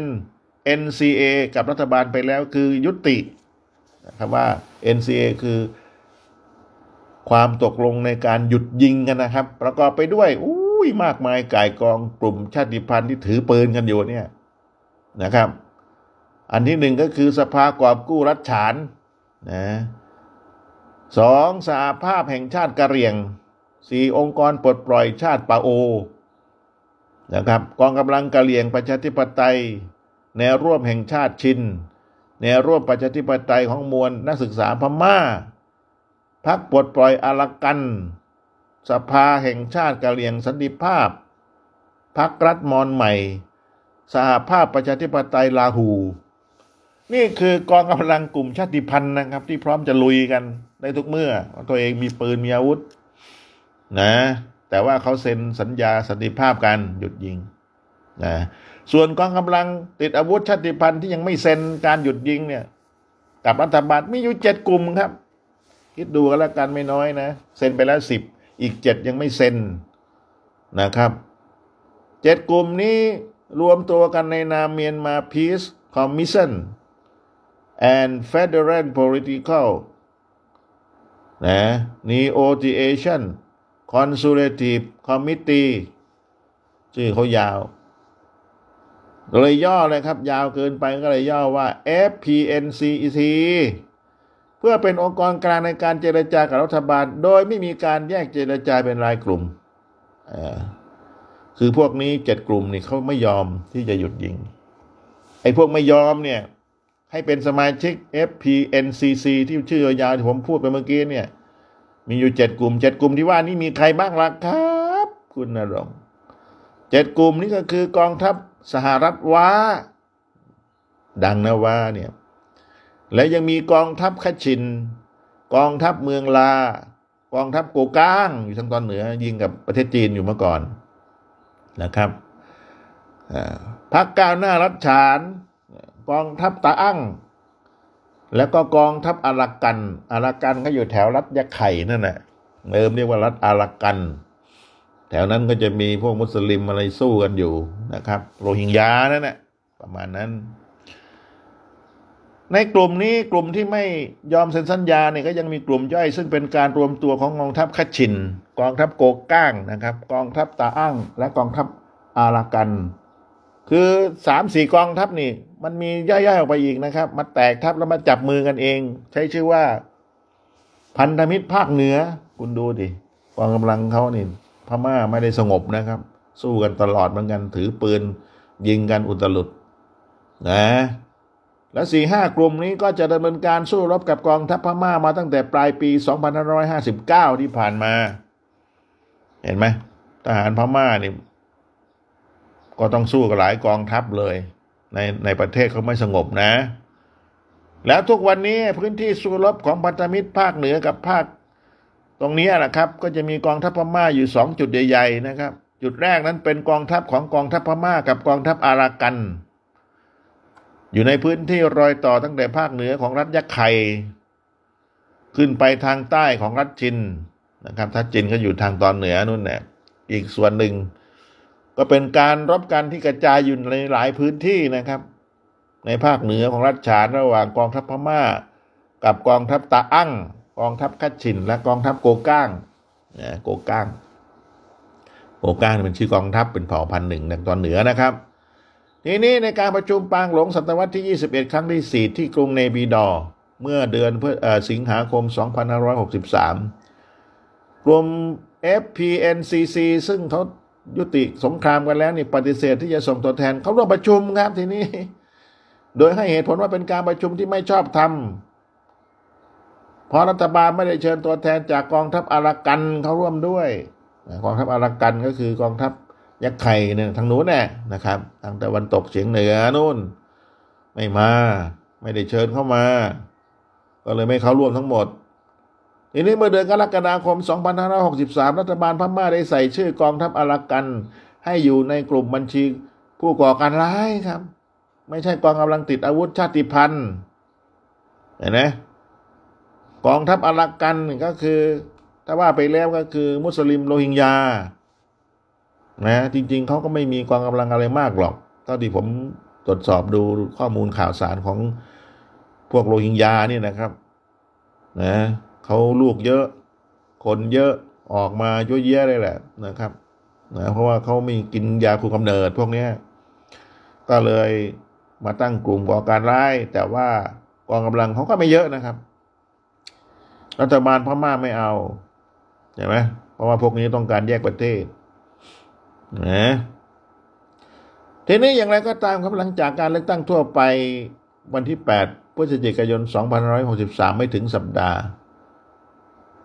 NCA กับรัฐบาลไปแล้วคือยุตินะครับว่า NCA คือความตกลงในการหยุดยิงกันนะครับ ประกอบไปด้วยอุ้ยมากมายก่ายกองกลุ่มชาติพันธุ์ที่ถือปืนกันอยู่เนี่ยนะครับ อันที่หนึ่งก็คือสภากอบกู้รัฐฉานนะ สองสหภาพแห่งชาติกะเหรี่ยงสี่องค์กรปลดปล่อยชาติปาโอนะครับกองกำลังกะเหรี่ยงประชาธิปไตย แนวร่วมแห่งชาติชินแนวร่วมประชาธิปไตยของมวลนักศึกษาพม่าพักปลดปล่อยอารักัน สภาแห่งชาติกะเหรี่ยงสันติภาพพักรัฐมอนใหม่ สหภาพประชาธิปไตยลาหู นี่คือกองกำลังกลุ่มชาติพันธุ์นะครับ ที่พร้อมจะลุยกันได้ทุกเมื่อ ตัวเองมีปืนมีอาวุธ นะ แต่ว่าเขาเซ็นสัญญาสันติภาพกันหยุดยิงนะส่วนกองกำลังติดอาวุธชาติพันธุ์ที่ยังไม่เซ็นการหยุดยิงเนี่ย กับรัฐบาลมีอยู่เจ็ดกลุ่มครับ คิดดูกันแล้วกันไม่น้อยนะเซ็นไปแล้วสิบอีกเจ็ดยังไม่เซ็นนะครับเจ็ดกลุ่มนี้รวมตัวกันในนามเมียนมา Peace Commission and Federal Political นะ Negotiation Consultative Committee ชื่อเขายาวเลยย่อเลยครับ ยาวเกินไปก็เลยย่อว่า FPNCET เพื่อเป็นองค์กรกลางในการเจรจากับรัฐบาล โดยไม่มีการแยกเจรจาเป็นรายกลุ่มคือพวกนี้เจ็ดกลุ่มนี่เขาไม่ยอมที่จะหยุดยิง ไอ้พวกไม่ยอมเนี่ย ให้เป็นสมาชิก FPNCC ที่ชื่อยาวที่ผมพูดไปเมื่อกี้เนี่ย มีอยู่เจ็ดกลุ่มเจ็ดกลุ่มที่ว่านี่มีใครบ้างล่ะครับ คุณนรงเจ็ดกลุ่มนี้ก็คือกองทัพสหรัฐว้า ดังนะว่าเนี่ย และยังมีกองทัพขชิน กองทัพเมืองลา กองทัพโกก้าง อยู่ทางตอนเหนือ ยิงกับประเทศจีนอยู่เมื่อก่อนนะครับพักก้าวหน้ารัฐฉาน กองทัพตาอั้งแล้วก็กองทัพอารักันอารักันก็อยู่แถวรัฐยะไข่นั่นแหละเดิมเรียกว่ารัฐอารักัน แถวนั้นก็จะมีพวกมุสลิมอะไรสู้กันอยู่นะครับ โรฮิงญานั่นแหละประมาณนั้น ในกลุ่มนี้กลุ่มที่ไม่ยอมเซ็นสัญญาเนี่ยก็ยังมีกลุ่มย่อย ซึ่งเป็นการรวมตัวของกองทัพขชิน กองทัพโกก้างนะครับ กองทัพตาอั้งและกองทัพอารากัน คือสามสี่กองทัพนี่ มันมีย่อยๆออกไปอีกนะครับ มาแตกทัพแล้วมาจับมือกันเอง ใช้ชื่อว่า พันธมิตรภาคเหนือ คุณดูดิกองกำลังเขานี่พม่าไม่ได้สงบนะครับ สู้กันตลอดเหมือนกัน ถือปืน ยิงกันอุตลุดนะและสี่ห้ากลุ่มนี้ก็จะดำเนินการสู้รบกับกองทัพพม่ามาตั้งแต่ปลายปี 2559 ที่ผ่านมา เห็นไหมทหารพม่านี่ ก็ต้องสู้กับหลายกองทัพเลย ในในประเทศเขาไม่สงบนะ แล้วทุกวันนี้พื้นที่สู้รบของพันธมิตรภาคเหนือกับภาค ตรงนี้นะครับ ก็จะมีกองทัพพม่าอยู่สองจุดใหญ่ๆนะครับ จุดแรกนั้นเป็นกองทัพของกองทัพพม่ากับกองทัพอารากัน อยู่ในพื้นที่รอยต่อตั้งแต่ภาคเหนือของรัฐยะไข่ขึ้นไปทางใต้ของรัฐจินนะครับทัศจินก็อยู่ทางตอนเหนือนู่นแหละอีกส่วนหนึ่ง ก็เป็นการรบกันที่กระจายอยู่ในหลายพื้นที่นะครับ ในภาคเหนือของรัฐฉานระหว่างกองทัพพม่า กับกองทัพตาอั้งกองทัพคัดชิน และกองทัพโกก้างนะโกก้างโกก้างเป็นชื่อกองทัพเป็นเผ่าพันธุ์หนึ่งในตอนเหนือนะครับ ทีนี้ในการประชุมปางหลงศตวรรษที่ 21 ครั้งที่ 4 ที่กรุงเนบิดอเมื่อเดือนอสิงหาคม 2563 กลุ่ม FPNCC ซึ่งเขา ยุติสงครามกันแล้วนี่ปฏิเสธที่จะส่งตัวแทนเขาร่วมประชุมครับทีนี้ โดยให้เหตุผลว่าเป็นการประชุมที่ไม่ชอบธรรมเพราะรัฐบาลไม่ได้เชิญตัวแทนจากกองทัพอารักันเขาร่วมด้วยกองทัพอารักันก็คือกองทัพยักษ์ไข่เนี่ยทางนู้นแน่นะครับ ทางตะวันตกเฉียงเหนือนู่น ไม่มา ไม่ได้เชิญเข้ามา ก็เลยไม่เข้าร่วมทั้งหมด ทีนี้เมื่อเดือนกรกฎาคม 2563 รัฐบาลพม่าได้ใส่ชื่อกองทัพอารักัน ให้อยู่ในกลุ่มบัญชีผู้ก่อการร้ายครับ ไม่ใช่กองกำลังติดอาวุธชาติพันธุ์เห็นไหมกองทัพอารักันก็คือ ถ้าว่าไปแล้วก็คือมุสลิมโรฮิงญานะจริง ๆเขาก็ไม่มีกองกำลังอะไรมากหรอกเท่าที่ผมตรวจสอบดูข้อมูลข่าวสารของพวกโรฮิงญาเนี่ยนะครับ นะ เขาลูกเยอะ คนเยอะออกมาเยอะแยะเลยแหละนะครับนะเพราะว่าเขามีกินยาคุมกำเนิดพวกเนี้ยก็เลยมาตั้งกลุ่มก่อการร้าย แต่ว่ากองกำลังเขาก็ไม่เยอะนะครับ รัฐบาลพม่าไม่เอาใช่ไหมเพราะว่าพวกนี้ต้องการแยกประเทศนะทีนี้อย่างไรก็ตามครับหลังจากการเลือกตั้งทั่วไปวันที่ 8พฤศจิกายน 2563 ไม่ถึงสัปดาห์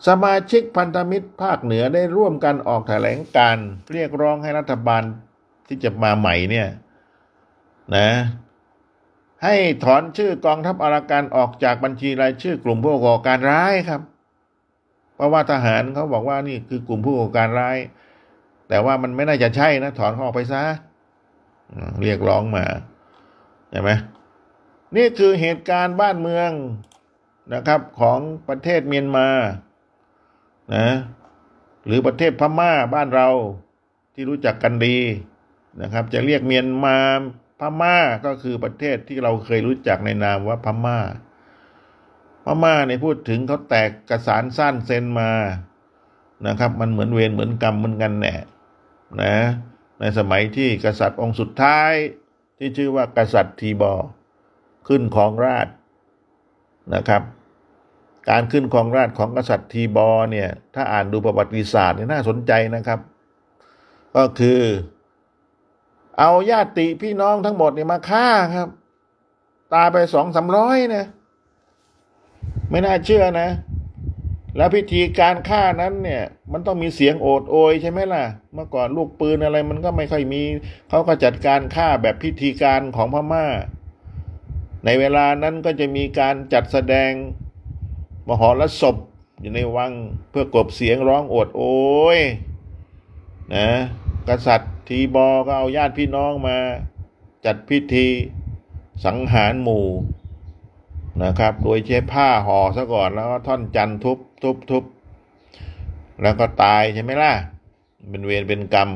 สมาชิกพันธมิตรภาคเหนือได้ร่วมกันออกแถลงการเรียกร้องให้รัฐบาลที่จะมาใหม่เนี่ยนะให้ถอนชื่อกองทัพอาราการออกจากบัญชีรายชื่อกลุ่มผู้ก่อการร้ายครับ เพราะว่าทหารเขาบอกว่านี่คือกลุ่มผู้ก่อการร้าย แต่ว่ามันไม่น่าจะใช่นะ ถอนเขาออกไปซะเรียกร้องมาใช่ไหมนี่คือเหตุการณ์บ้านเมืองนะครับของประเทศเมียนมา นะหรือประเทศพม่าบ้านเราที่รู้จักกันดีนะครับ จะเรียกเมียนมาพม่าก็คือประเทศที่เราเคยรู้จักในนามว่าพม่า พม่าในพูดถึงเขาแตกกระสานสั้นเซนมานะครับ มันเหมือนเวรเหมือนกรรมเหมือนกันแน่นะในสมัยที่กษัตริย์องค์สุดท้ายที่ชื่อว่ากษัตริย์ทีบอขึ้นของราชนะครับ การขึ้นของราชของกษัตริย์ทีบอเนี่ย ถ้าอ่านดูประวัติศาสตร์เนี่ยน่าสนใจนะครับ ก็คือ เอาญาติพี่น้องทั้งหมดเนี่ยมาฆ่าครับ ตายไปสองสามร้อยนะไม่น่าเชื่อนะ แล้วพิธีการฆ่านั้นเนี่ย มันต้องมีเสียงโอดโอยใช่ไหมล่ะ เมื่อก่อนลูกปืนอะไรมันก็ไม่ค่อยมี เขาก็จัดการฆ่าแบบพิธีการของพม่า ในเวลานั้นก็จะมีการจัดแสดง มหรสพอยู่ในวังเพื่อกบเสียงร้องโอดโอยนะกษัตริย์ทีบอก็เอาญาติพี่น้องมาจัดพิธีสังหารหมู่นะครับ โดยใช้ผ้าห่อซะก่อนแล้วก็ท่อนจันทุบทุบทุบแล้วก็ตายใช่ไหมล่ะ เป็นเวรเป็นกรรม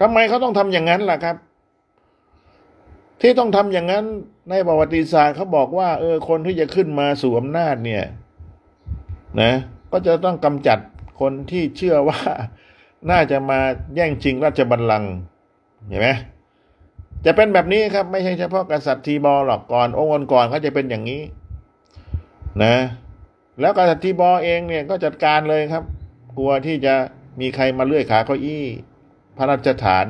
ทำไมเขาต้องทำอย่างนั้นล่ะครับ ที่ต้องทำอย่างนั้นในประวัติศาสตร์เขาบอกว่า เออ คนที่จะขึ้นมาสู่อำนาจเนี่ย นะ ก็จะต้องกำจัดคนที่เชื่อว่าน่าจะมาแย่งชิงราชบัลลังก์เห็นไหมจะเป็นแบบนี้ครับ ไม่ใช่เฉพาะกษัตริย์ทีบอหรอกก่อน องค์ก่อนเขาจะเป็นอย่างนี้ นะ แล้วกษัตริย์ทีบอเองเนี่ยก็จัดการเลยครับ กลัวที่จะมีใครมาเลื่อยขาเก้าอี้ พระราชฐาน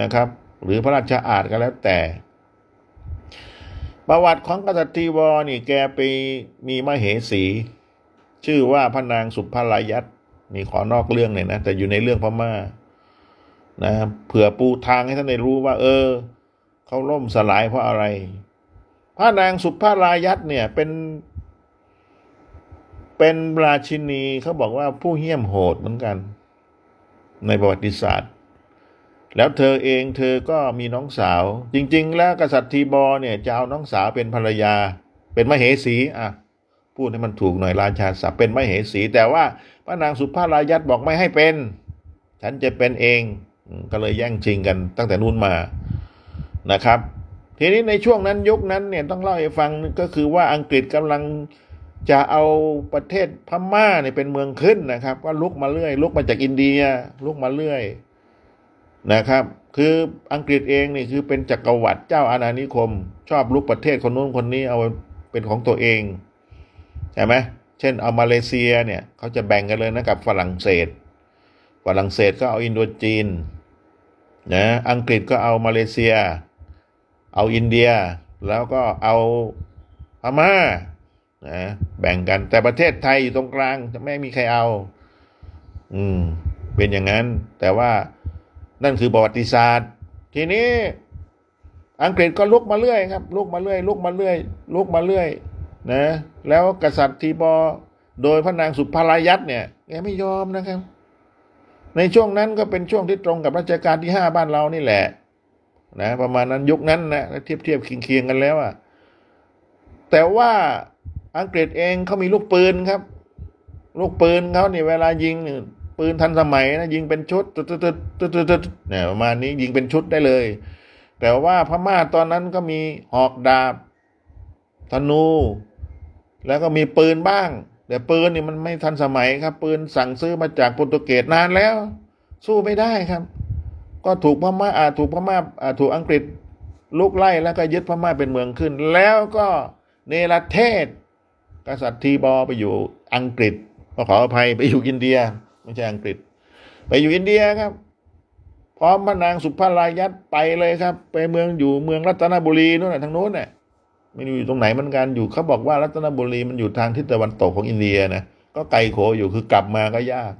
นะครับ หรือพระราชอาณก็แล้วแต่ ประวัติของกษัตริย์ทีบอนี่แกไปมีมเหสี ชื่อว่าพระนางสุภาลายัตนี่ขอนอกเรื่องเนี่ยนะ แต่อยู่ในเรื่องพม่านะเผื่อปูทางให้ท่านได้รู้ว่า เออเขาล่มสลายเพราะอะไร พระนางสุภารายัตเนี่ยเป็น เป็นราชินีเขาบอกว่าผู้เหี้ยมโหดเหมือนกัน ในประวัติศาสตร์ แล้วเธอเองเธอก็มีน้องสาว จริง ๆ แล้วกษัตริย์ทีบอเนี่ยจะเอาน้องสาวเป็นภรรยา เป็นมเหสีอะพูดให้มันถูกหน่อยราชาศัพท์เป็นมเหสี แต่ว่าพระนางสุภารายัตบอกไม่ให้เป็น ฉันจะเป็นเองก็เลยแย่งชิงกันตั้งแต่นู้นมานะครับ ทีนี้ในช่วงนั้นยุคนั้นเนี่ยต้องเล่าให้ฟังก็คือว่าอังกฤษกำลังจะเอาประเทศพม่าเนี่ยเป็นเมืองขึ้นนะครับ ก็ลุกมาเรื่อย ลุกมาจากอินเดีย ลุกมาเรื่อย นะครับ คืออังกฤษเองนี่คือเป็นจักรวรรดิเจ้าอาณานิคม ชอบลุกประเทศคนนู้นคนนี้เอาเป็นของตัวเองใช่ไหมเช่นเอามาเลเซียเนี่ยเขาจะแบ่งกันเลยนะกับฝรั่งเศส ฝรั่งเศสก็เอาอินโดจีนนะอังกฤษก็เอามาเลเซีย เอาอินเดีย แล้วก็เอาพม่านะแบ่งกันแต่ประเทศไทยอยู่ตรงกลางจะไม่มีใครเอา อืม เป็นอย่างนั้น แต่ว่า นั่นคือประวัติศาสตร์ ทีนี้อังกฤษก็ลุกมาเรื่อยครับลุกมาเรื่อยลุกมาเรื่อยลุกมาเรื่อยนะแล้วกษัตริย์ทีบอโดยพระนางสุภารายัตเนี่ยแกไม่ยอมนะครับ ในช่วงนั้นก็เป็นช่วงที่ตรงกับรัชกาลที่ห้าบ้านเรานี่แหละนะประมาณนั้นยุคนั้นนะเทียบเทียบเคียงกันแล้วอะแต่ว่าอังกฤษเองเขามีลูกปืนครับ ลูกปืนเขาเนี่ยเวลายิง ปืนทันสมัยนะยิงเป็นชุดตึ๊ดตึ๊ดตึ๊ดตึ๊ดตึ๊ดเนี่ยประมาณนี้ยิงเป็นชุดได้เลย แต่ว่าพม่าตอนนั้นก็มีหอกดาบธนู แล้วก็มีปืนบ้าง แต่ปืนนี่มันไม่ทันสมัยครับ ปืนสั่งซื้อมาจากโปรตุเกสนานแล้ว สู้ไม่ได้ครับ ก็ถูกพม่าอาถูกพม่าอาถูกอังกฤษลุกไล่แล้วก็ยึดพม่าเป็นเมืองขึ้น แล้วก็เนรเทศ กษัตริย์ทีบอไปอยู่อังกฤษก็ขออภัยไปอยู่อินเดีย ไม่ใช่อังกฤษ ไปอยู่อินเดียครับ พร้อมพระนางสุภารายัตไปเลยครับ ไปเมืองอยู่เมืองรัตนบุรีนู่นน่ะทางโน้นเนี่ยไม่รู้อยู่ตรงไหนมือนกันอยู่เขาบอกว่ารัตนบุรีมันอยู่ทางทิศตะวันตกของอินเดียนะก็ไกลโขอยู่คือกลับมาก็ยาก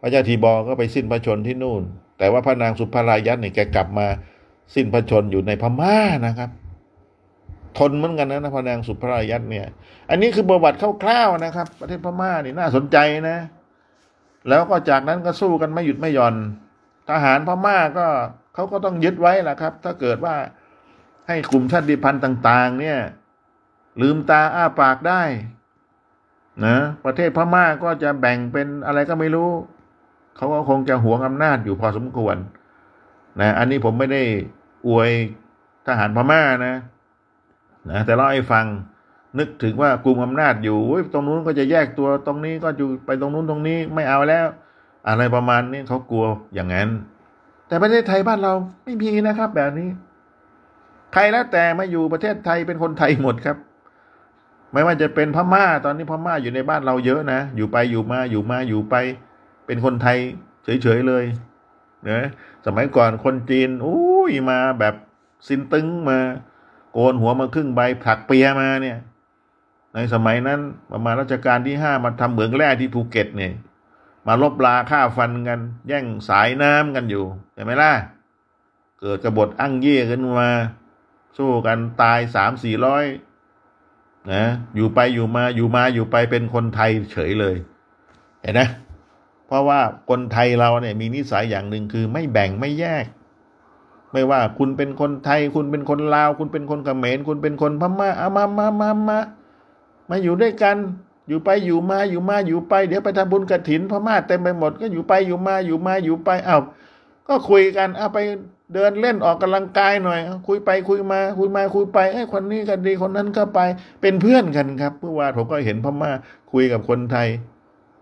พระเจ้าทีบอก็ไปสิ้นพระชนที่นู่น แต่ว่าพระนางสุภารายัตเนี่ยแกกลับมาสิ้นพระชนอยู่ในพม่านะครับทนเหมือนกันนะนะพระนางสุภารายัตเนี่ย อันนี้คือประวัติคร่าวๆนะครับ ประเทศพม่านี่น่าสนใจนะ แล้วก็จากนั้นก็สู้กันไม่หยุดไม่หย่อน ทหารพม่าก็เขาก็ต้องยึดไว้แหละครับ ถ้าเกิดว่าให้กลุ่มชาติพันธุ์ต่าง ๆ เนี่ย ลืมตาอ้าปากได้นะประเทศพม่าก็จะแบ่งเป็นอะไรก็ไม่รู้เขาก็คงจะหวงอำนาจอยู่พอสมควรนะอันนี้ผมไม่ได้อวยทหารพม่านะนะแต่เล่าให้ฟัง นึกถึงว่ากลุ่มอำนาจอยู่ตรงนู้นก็จะแยกตัวตรงนี้ก็อยู่ไปตรงนู้นตรงนี้ไม่เอาแล้ว อะไรประมาณนี้เขากลัวอย่างนั้น แต่ประเทศไทยบ้านเราไม่มีนะครับ แบบนี้ ใครแล้วแต่มาอยู่ประเทศไทยเป็นคนไทยหมดครับ ไม่ว่าจะเป็นพม่าตอนนี้พม่าอยู่ในบ้านเราเยอะนะอยู่ไปอยู่มาอยู่มาอยู่ไป เป็นคนไทยเฉยๆเลยเนะสมัยก่อนคนจีนอุ้ยมาแบบซินตึงมา โกนหัวมาครึ่งใบผักเปียมาเนี่ย ในสมัยนั้นประมาณรัชกาลที่ห้ามาทำเหมืองแร่ที่ภูเก็ตเนี่ยมาลบลาฆ่าฟันกัน แย่งสายน้ำกันอยู่ใช่ไหมล่ะ เกิดกรบฏอั้งเย่ขึ้นมา สู้กันตายสามสี่ร้อยนะอยู่ไปอยู่มาอยู่มาอยู่ไปเป็นคนไทยเฉยเลย เห็นนะเพราะว่าคนไทยเราเนี่ยมีนิสัยอย่างหนึ่งคือไม่แบ่งไม่แยก ไม่ว่าคุณเป็นคนไทย คุณเป็นคนลาว คุณเป็นคนเขมรคุณเป็นคนพม่าอามามามามามา มาอยู่ด้วยกัน อยู่ไปอยู่มาอยู่มาอยู่ไป เดี๋ยวไปทำบุญกระถินพม่าเต็มไปหมดก็อยู่ไปอยู่มาอยู่มาอยู่ไปอ้าวก็คุยกันเอาไปเดินเล่นออกกำลังกายหน่อย คุยไปคุยมาคุยมาคุยไปไอ้คนนี้ก็ดีคนนั้นก็ไปเป็นเพื่อนกันครับเมื่อวานผมก็เห็นพม่าคุยกับคนไทย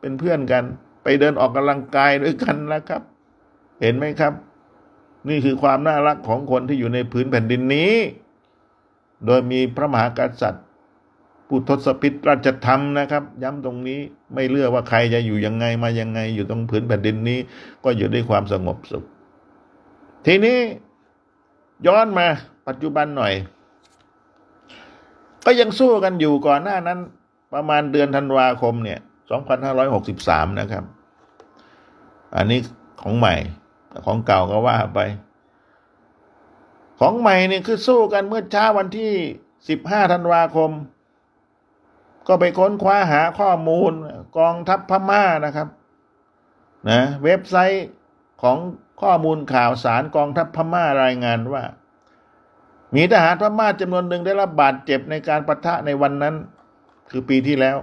เป็นเพื่อนกัน ไปเดินออกกำลังกายด้วยกันแล้วครับ เห็นไหมครับ นี่คือความน่ารักของคนที่อยู่ในพื้นแผ่นดินนี้ โดยมีพระมหากษัตริย์ ผู้ทศพิตราชธรรมนะครับ ย้ำตรงนี้ไม่เลือกว่าใครจะอยู่ยังไงมายังไง อยู่ตรงพื้นแผ่นดินนี้ ก็อยู่ด้วยความสงบสุข ทีนี้ย้อนมาปัจจุบันหน่อย ก็ยังสู้กันอยู่ก่อนหน้านั้น ประมาณเดือนธันวาคมเนี่ย 2563 นะครับ อันนี้ของใหม่ของเก่าก็ว่าไป ของใหม่เนี่ยคือสู้กันเมื่อเช้าวันที่ 15 ธันวาคม ก็ไปค้นคว้าหาข้อมูลกองทัพพม่านะครับนะเว็บไซต์ของข้อมูลข่าวสารกองทัพพม่ารายงานว่า มีทหารพม่าจำนวนหนึ่งได้รับบาดเจ็บในการปะทะในวันนั้น คือปีที่แล้ว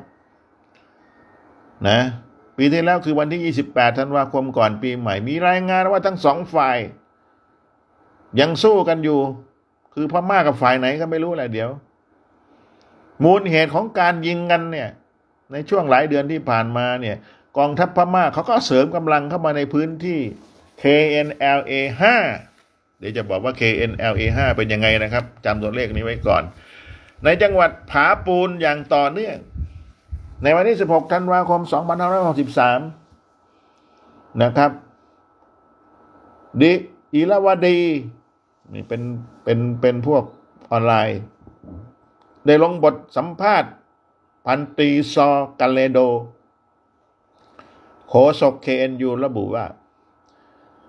นะ ปีที่แล้วคือวันที่ 28ธันวาคมก่อนปีใหม่ มีรายงานว่าทั้งสองฝ่าย ยังสู้กันอยู่ คือพม่ากับฝ่ายไหนก็ไม่รู้แหละเดี๋ยว มูลเหตุของการยิงกันเนี่ย ในช่วงหลายเดือนที่ผ่านมาเนี่ย กองทัพพม่าเขาก็เสริมกำลังเข้ามาในพื้นที่ KNLA 5เดี๋ยวจะบอกว่า KNLA 5เป็นยังไงนะครับจำตัวเลขนี้ไว้ก่อน ในจังหวัดผาปูนอย่างต่อเนื่อง ในวันที่ 16 ธันวาคม 2563 นะครับดิอีลาวดีนี่เป็นเป็นเป็นพวกออนไลน์ ได้ลงบทสัมภาษณ์ พันตีซอกาเลโด โฆษก KNU ระบุว่า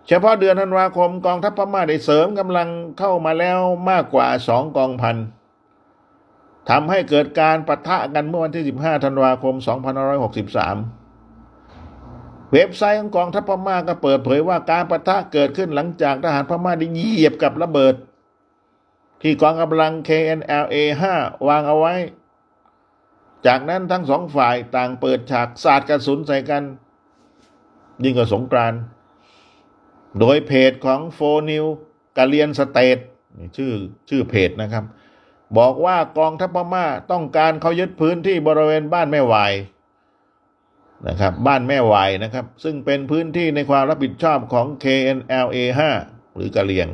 เฉพาะเดือนธันวาคมกองทัพพม่าได้เสริมกำลังเข้ามาแล้วมากกว่าสองกองพันทำให้เกิดการปะทะกันเมื่อวันที่ 15 ธันวาคม 2563 เว็บไซต์ของกองทัพพม่าก็เปิดเผยว่าการปะทะเกิดขึ้นหลังจากทหารพม่าได้เหยียบกับระเบิด ที่กองกำลัง KNLA 5 วางเอาไว้ จากนั้นทั้งสองฝ่ายต่างเปิดฉากสาดกระสุนใส่กัน ยิ่งกว่าสงกรานต์โดยเพจของ For New Karen State ชื่อชื่อเพจนะครับ บอกว่ากองทัพพม่าต้องการเข้ายึดพื้นที่บริเวณบ้านแม่วายนะครับบ้านแม่วายนะครับ ซึ่งเป็นพื้นที่ในความรับผิดชอบของ KNLA 5 หรือกะเหรียง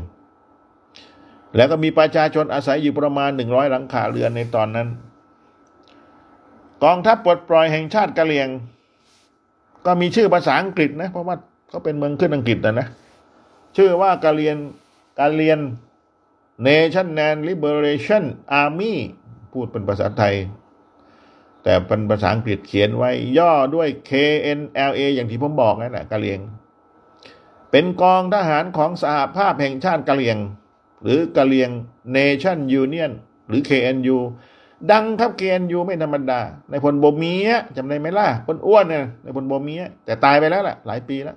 แล้วก็มีประชาชนอาศัยอยู่ประมาณ 100 หลังคาเรือนในตอนนั้น กองทัพปลดปล่อยแห่งชาติกะเหรียง ก็มีชื่อภาษาอังกฤษนะ เพราะว่าเขาเป็นเมืองขึ้นอังกฤษนะนะ ชื่อว่ากะเหรียนกะเหรียน Nation and Liberation Army พูดเป็นภาษาไทย แต่เป็นภาษาอังกฤษเขียนไว้ย่อด้วย KNLA อย่างที่ผมบอกนั่นแหละกะเหรียง เป็นกองทหารของสหภาพแห่งชาติกะเหรียง หรือกะเหรียง Nation Union หรือ KNU ดังครับ KNU ไม่ธรรมดา ในพลโบมียจำได้ไหมล่ะคนอ้วนเนี่ยในพลโบมีแต่ตายไปแล้วแหละหลายปีแล้ว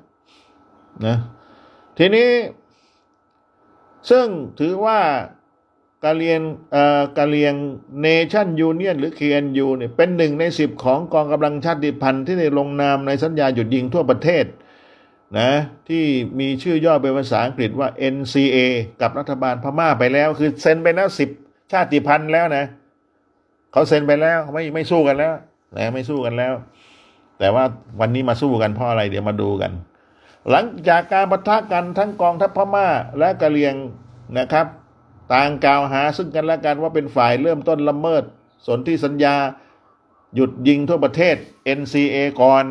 นะทีนี้ ซึ่งถือว่ากาเลียนเอ่อกาเลียงเนชั่นยูเนียนหรือ KNU เนี่ยเป็นหนึ่งในสิบของกองกำลังชาติพันธุ์ที่ได้ลงนามในสัญญาหยุดยิงทั่วประเทศ นะที่มีชื่อย่อเป็นภาษาอังกฤษว่า NCA กับรัฐบาลพม่าไปแล้ว คือเซ็นไปแล้วสิบชาติพันธุ์แล้วนะเขาเซ็นไปแล้วไม่ไม่สู้กันแล้วนะไม่สู้กันแล้ว แต่ว่าวันนี้มาสู้กันเพราะอะไรเดี๋ยวมาดูกัน หลังจากการปะทะกันทั้งกองทัพพม่าและกะเหรี่ยงนะครับ ต่างกล่าวหาซึ่งกันและกันว่าเป็นฝ่ายเริ่มต้นละเมิดสนที่สัญญา หยุดยิงทั่วประเทศ NCA ก่อน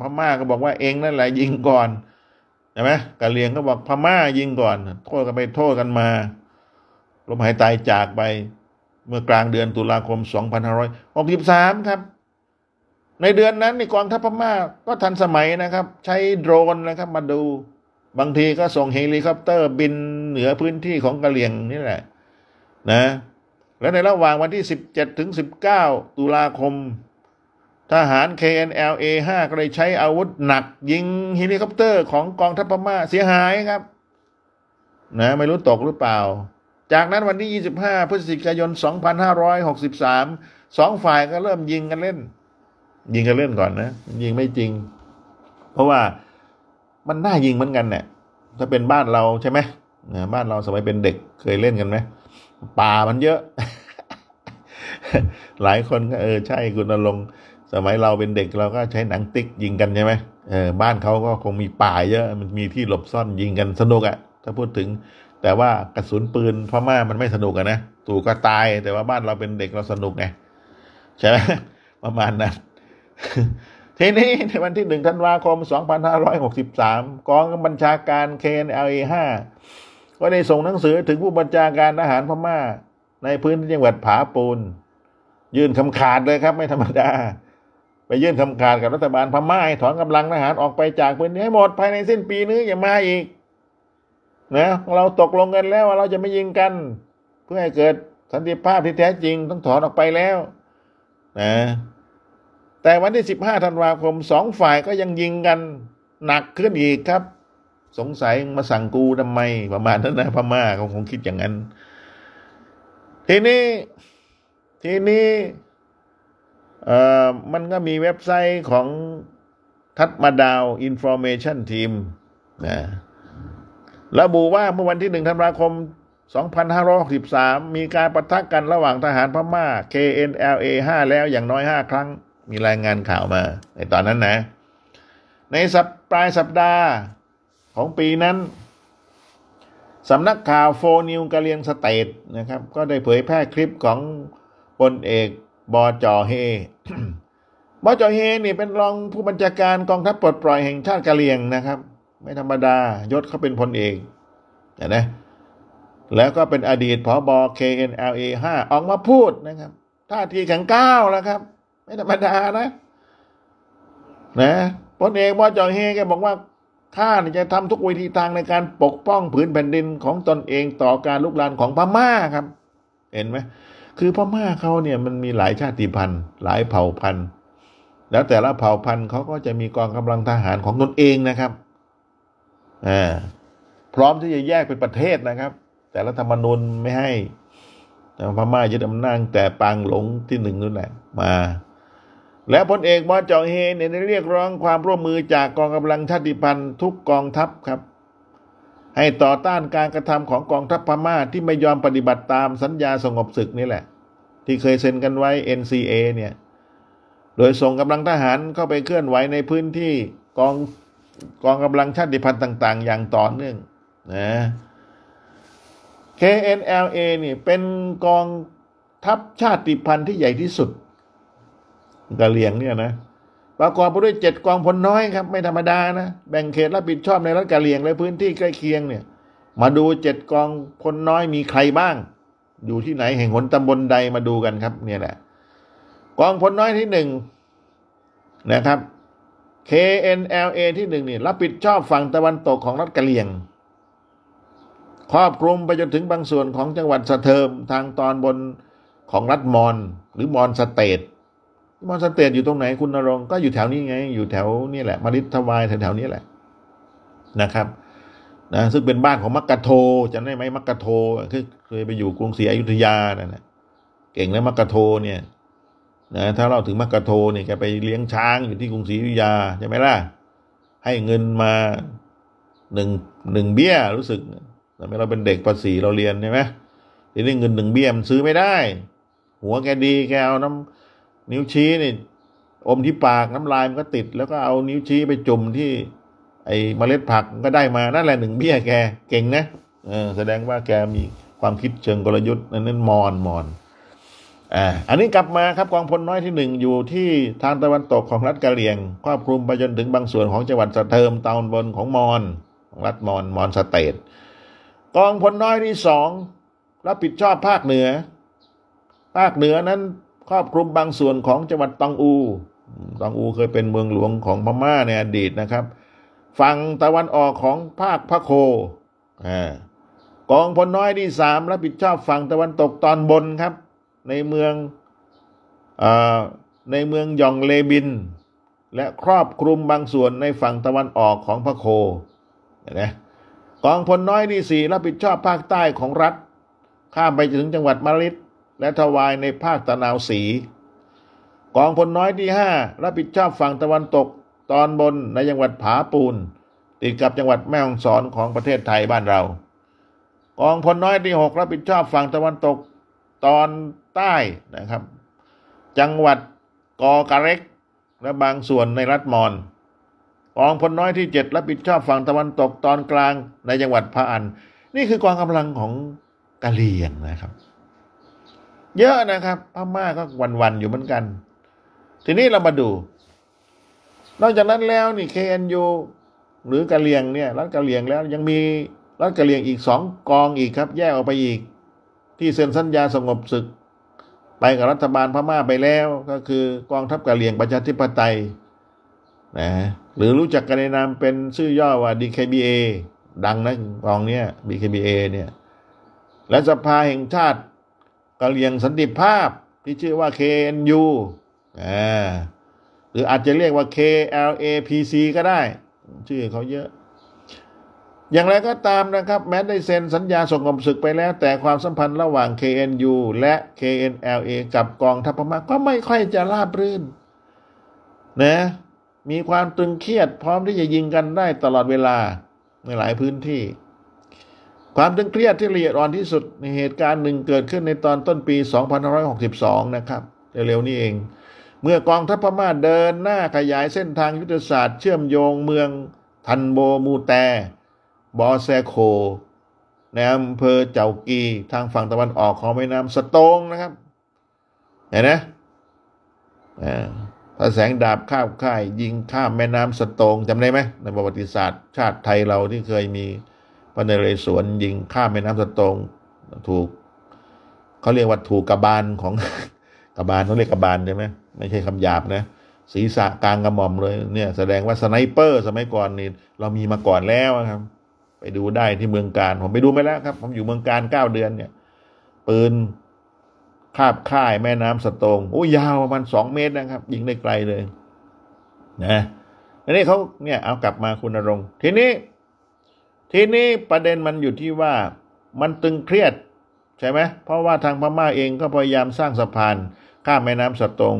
พม่าก็บอกว่าเองนั่นแหละยิงก่อนใช่ไหมกะเหรี่ยงก็บอกพม่ายิงก่อน โทษกันไปโทษกันมาลมหายตายจากไปเมื่อกลางเดือนตุลาคม 2563 ครับ ในเดือนนั้นในกองทัพพม่าก็ทันสมัยนะครับ ใช้โดรนนะครับ มาดูบางทีก็ส่งเฮลิคอปเตอร์บินเหนือพื้นที่ของกะเหรี่ยงนี่แหละ นะ และในระหว่างวันที่ 17 ถึง 19 ตุลาคม ทหาร KNLA 5ก็ได้ใช้อาวุธหนัก ยิงเฮลิคอปเตอร์ของกองทัพพม่าเสียหายครับ นะ ไม่รู้ตกหรือเปล่า จากนั้นวันที่ 25 พฤศจิกายน 2563 สองฝ่ายก็เริ่มยิงกันเล่น ยิงกันเล่นก่อนนะ ยิงไม่จริง เพราะว่ามันน่ายิงเหมือนกันเนี่ยถ้าเป็นบ้านเราใช่ไหมนะบ้านเราสมัยเป็นเด็กเคยเล่นกันไหมป่ามันเยอะ หลายคนก็เออใช่คุณนรงค์ สมัยเราเป็นเด็กเราก็ใช้หนังติ๊กยิงกันใช่ไหมเออบ้านเขาก็คงมีป่าเยอะมันมีที่หลบซ่อนยิงกันสนุกอะถ้าพูดถึง แต่ว่ากระสุนปืนพม่ามันไม่สนุกอะนะถูกก็ตายแต่ว่าบ้านเราเป็นเด็กเราสนุกไงใช่ไหมประมาณนั้นทีนี้ในวันที่หนึ่งธันวาคม 2563 กองบัญชาการ KNLA 5ก็ได้ส่งหนังสือถึงผู้บัญชาการทหารพม่า ในพื้นที่จังหวัดผาปูน ยื่นคำขาดเลยครับ ไม่ธรรมดา ไปยื่นคำขาดกับรัฐบาลพม่าให้ถอนกำลังทหารออกไปจากพื้นที่ให้หมดภายในสิ้นปีนี้อย่ามาอีกนะเราตกลงกันแล้วว่าเราจะไม่ยิงกัน เพื่อให้เกิดสันติภาพที่แท้จริงต้องถอนออกไปแล้วนะแต่วันที่สิบห้าธันวาคมสองฝ่ายก็ยังยิงกันหนักขึ้นอีกครับ สงสัยมาสั่งกูทำไมประมาณนั้นนะพม่าเขาคงคิดอย่างนั้น ทีนี้ทีนี้ เอ่อมันก็มีเว็บไซต์ของ Tatmadaw Information Team นะระบุว่าเมื่อวันที่หนึ่งธันวาคม 2563 มีการปะทะกันระหว่างทหารพม่า KNLA 5 แล้วอย่างน้อย 5 ครั้ง มีรายงานข่าวมา ในตอนนั้นนะ ในสัปปลายสัปดาห์ของปีนั้นสำนักข่าวโฟนิวกะเลียงสเตทนะครับ ก็ได้เผยแพร่คลิปของพลเอก บอจอเฮบอจอเฮนี่เป็นรองผู้บัญชาการกองทัพปลดปล่อยแห่งชาติกะเหรี่ยงนะครับ ไม่ธรรมดายศเขาเป็นพลเอกเห็นไหมแล้วก็เป็นอดีตผอบอ KNLA 5 ออกมาพูดนะครับท่าทีแข็งก้าวแล้วครับ ไม่ธรรมดานะนะพลเอกบอจอเฮแกบอกว่าข้าจะทำทุกวิธีทางในการปกป้องผืนแผ่นดินของตนเองต่อการลุกลานของพม่าครับ เห็นไหม คือพม่าเขาเนี่ยมันมีหลายชาติพันธุ์ หลายเผ่าพันธุ์ แล้วแต่ละเผ่าพันธุ์เขาก็จะมีกองกำลังทหารของตนเองนะครับอ่าพร้อมที่จะแยกเป็นประเทศนะครับ แต่รัฐธรรมนูญไม่ให้พม่ายึดอำนาจแต่ปางหลงที่หนึ่งนั่นแหละมา แล้วพลเอกมอจองเฮเนี่ยได้เรียกร้องความร่วมมือจากกองกำลังชาติพันธุ์ทุกกองทัพครับ ให้ต่อต้านการกระทำของกองทัพพม่าที่ไม่ยอมปฏิบัติตามสัญญาสงบศึกนี่แหละ ที่เคยเซ็นกันไว้ NCA เนี่ย โดยส่งกำลังทหารเข้าไปเคลื่อนไหวในพื้นที่กองกองกำลังชาติพันธุ์ต่าง ๆ อย่างต่อเนื่องนะ KNLA นี่เป็นกองทัพชาติพันธุ์ที่ใหญ่ที่สุดกะเหลี่ยงเนี่ยนะ ประกอบไปด้วยเจ็ดกองพลน้อยครับ ไม่ธรรมดานะ แบ่งเขตรับผิดชอบในรัฐกะเหลี่ยงและพื้นที่ใกล้เคียงเนี่ย มาดูเจ็ดกองพลน้อยมีใครบ้าง อยู่ที่ไหนแห่งหนตำบลใดมาดูกันครับ เนี่ยแหละ กองพลน้อยที่หนึ่งนะครับ KNLA ที่หนึ่งนี่รับผิดชอบฝั่งตะวันตกของรัฐกะเหรี่ยง ครอบคลุมไปจนถึงบางส่วนของจังหวัดสะเทิมทางตอนบนของรัฐมอนหรือ Mon State Mon State อยู่ตรงไหนคุณนรงก็อยู่แถวนี้ไง อยู่แถวนี่แหละมะริดทวายแถวๆนี้แหละนะครับนะซึ่งเป็นบ้านของมักกะโทจำได้ไหมมักกะโทคือเคยไปอยู่กรุงศรีอยุธยานั่นะเก่งนะมักกะโทเนี่ยนะถ้าเราถึงมักกะโทเนี่ยแกไปเลี้ยงช้างอยู่ที่กรุงศรีอยุธยาใช่ไหมล่ะ ให้เงินมาหนึ่งหนึ่งเบี้ยรู้สึกแต่เราเป็นเด็กประสีเราเรียนใช่ไหมทีนี้เงินหนึ่งเบี้ยมันซื้อไม่ได้ หัวแกดีแกเอาน้ำ นิ้วชี้นี่อมที่ปากน้ำลายมันก็ติด แล้วก็เอานิ้วชี้ไปจุ่มที่ ไอ้เมล็ดผักกาดได้มานั่นแหละหนึ่งเบี้ยแกเก่งนะเออแสดงว่าแกมีความคิดเชิงกลยุทธ์นั่นนั่นมอนมอนอ่าอันนี้กลับมาครับกองพลน้อยที่หนึ่งอยู่ที่ทางตะวันตกของรัฐกะเหรี่ยง ครอบคลุมไปจนถึงบางส่วนของจังหวัดสะเทิมตอนบนของมอนของรัฐมอน Mon State กองพลน้อยที่สองรับผิดชอบภาคเหนือ ภาคเหนือนั้น ครอบคลุมบางส่วนของจังหวัดตองอู ตองอูเคยเป็นเมืองหลวงของพม่าในอดีตนะครับฝั่งตะวันออกของภาคพระโคกองพลน้อยที่สามรับผิดชอบฝั่งตะวันตกตอนบนครับ ในเมืองอในเมืองยองเลบิน และครอบคลุมบางส่วนในฝั่งตะวันออกของพระโคนะกองพลน้อยที่สี่รับผิดชอบภาคใต้ของรัฐ ข้ามไปถึงจังหวัดมาริด และทวายในภาคตะนาวสีกองพลน้อยที่ห้ารับผิดชอบฝั่งตะวันตกตอนบนในจังหวัดผาปูน ติดกับจังหวัดแม่ฮ่องสอนของประเทศไทยบ้านเรา กองพลน้อยที่หกรับผิดชอบฝั่งตะวันตกตอนใต้นะครับ จังหวัดกอกระเร็กและบางส่วนในรัฐมอนกองพลน้อยที่เจ็ดรับผิดชอบฝั่งตะวันตกตอนกลางในจังหวัดพะอัน นี่คือกองกำลังของกะเหรี่ยงนะครับ เยอะนะครับพม่าก็วันๆอยู่เหมือนกัน ทีนี้เรามาดู นอกจากนั้นแล้วนี่ KNU หรือกะเหรี่ยงเนี่ยรัฐกะเหรี่ยงแล้วยังมีรัฐกะเหรี่ยงอีกสองกองอีกครับ แยกออกไปอีก ที่เซ็นสัญญาสงบศึก ไปกับรัฐบาลพม่าไปแล้ว ก็คือกองทัพกะเหรี่ยงประชาธิปไตยนะหรือรู้จักกันในนามเป็นชื่อย่อว่า DKBA ดังนะกองเนี้ย DKBA เนี่ยและสภาแห่งชาติ กะเหรี่ยงสันติภาพที่ชื่อว่า KNU อ่าหรืออาจจะเรียกว่า KLAPC ก็ได้ ชื่อเขาเยอะ อย่างไรก็ตามนะครับ แม้ได้เซ็นสัญญาส่งบศึกไปแล้ว แต่ความสัมพันธ์ระหว่าง KNU และ KNLA กับกองทัพพม่าก็ไม่ค่อยจะราบรื่น นะ มีความตึงเครียดพร้อมที่จะยิงกันได้ตลอดเวลาในหลายพื้นที่ ความตึงเครียดที่ละเอียดอ่อนที่สุดในเหตุการณ์หนึ่งเกิดขึ้นในตอนต้นปี 2562 นะครับเร็วๆนี้เอง เมื่อกองทัพพม่าเดินหน้าขยายเส้นทางยุทธศาสตร์เชื่อมโยงเมืองทันโบมูแต บอแซโคในอำเภอเจ้ากีทางฝั่งตะวันออกของแม่น้ำสตงนะครับ เห็นไหมพระแสงดาบคาบค่าย ยิงข้ามแม่น้ำสะโตงจำได้ไหมในประวัติศาสตร์ ชาติไทยเราที่เคยมี พระนเรศวรยิงข้ามแม่น้ำสะโตงถูกเขาเรียกว่าถูกกระบาลของกระบาลเขาเรียกกระบาลใช่ไหมไม่ใช่คำหยาบนะศีรษะกลางกระหม่อมเลยเนี่ย แสดงว่า sniper สมัยก่อนนี่เรามีมาก่อนแล้วครับ ไปดูได้ที่เมืองกาญจน์ผมไปดูไปแล้วครับ ผมอยู่เมืองกาญจน์เก้าเดือนเนี่ย ปืนคาบค่ายแม่น้ำสตงโอ้ยาวประมาณสองเมตรนะครับ ยิงได้ไกลเลย นะอันนี้เขาเนี่ยเอากลับมาคุณนรงค์ทีนี้ ทีนี้ประเด็นมันอยู่ที่ว่ามันตึงเครียดใช่ไหมเพราะว่าทางพม่าเองก็พยายามสร้างสะพานข้ามแม่น้ำสะตง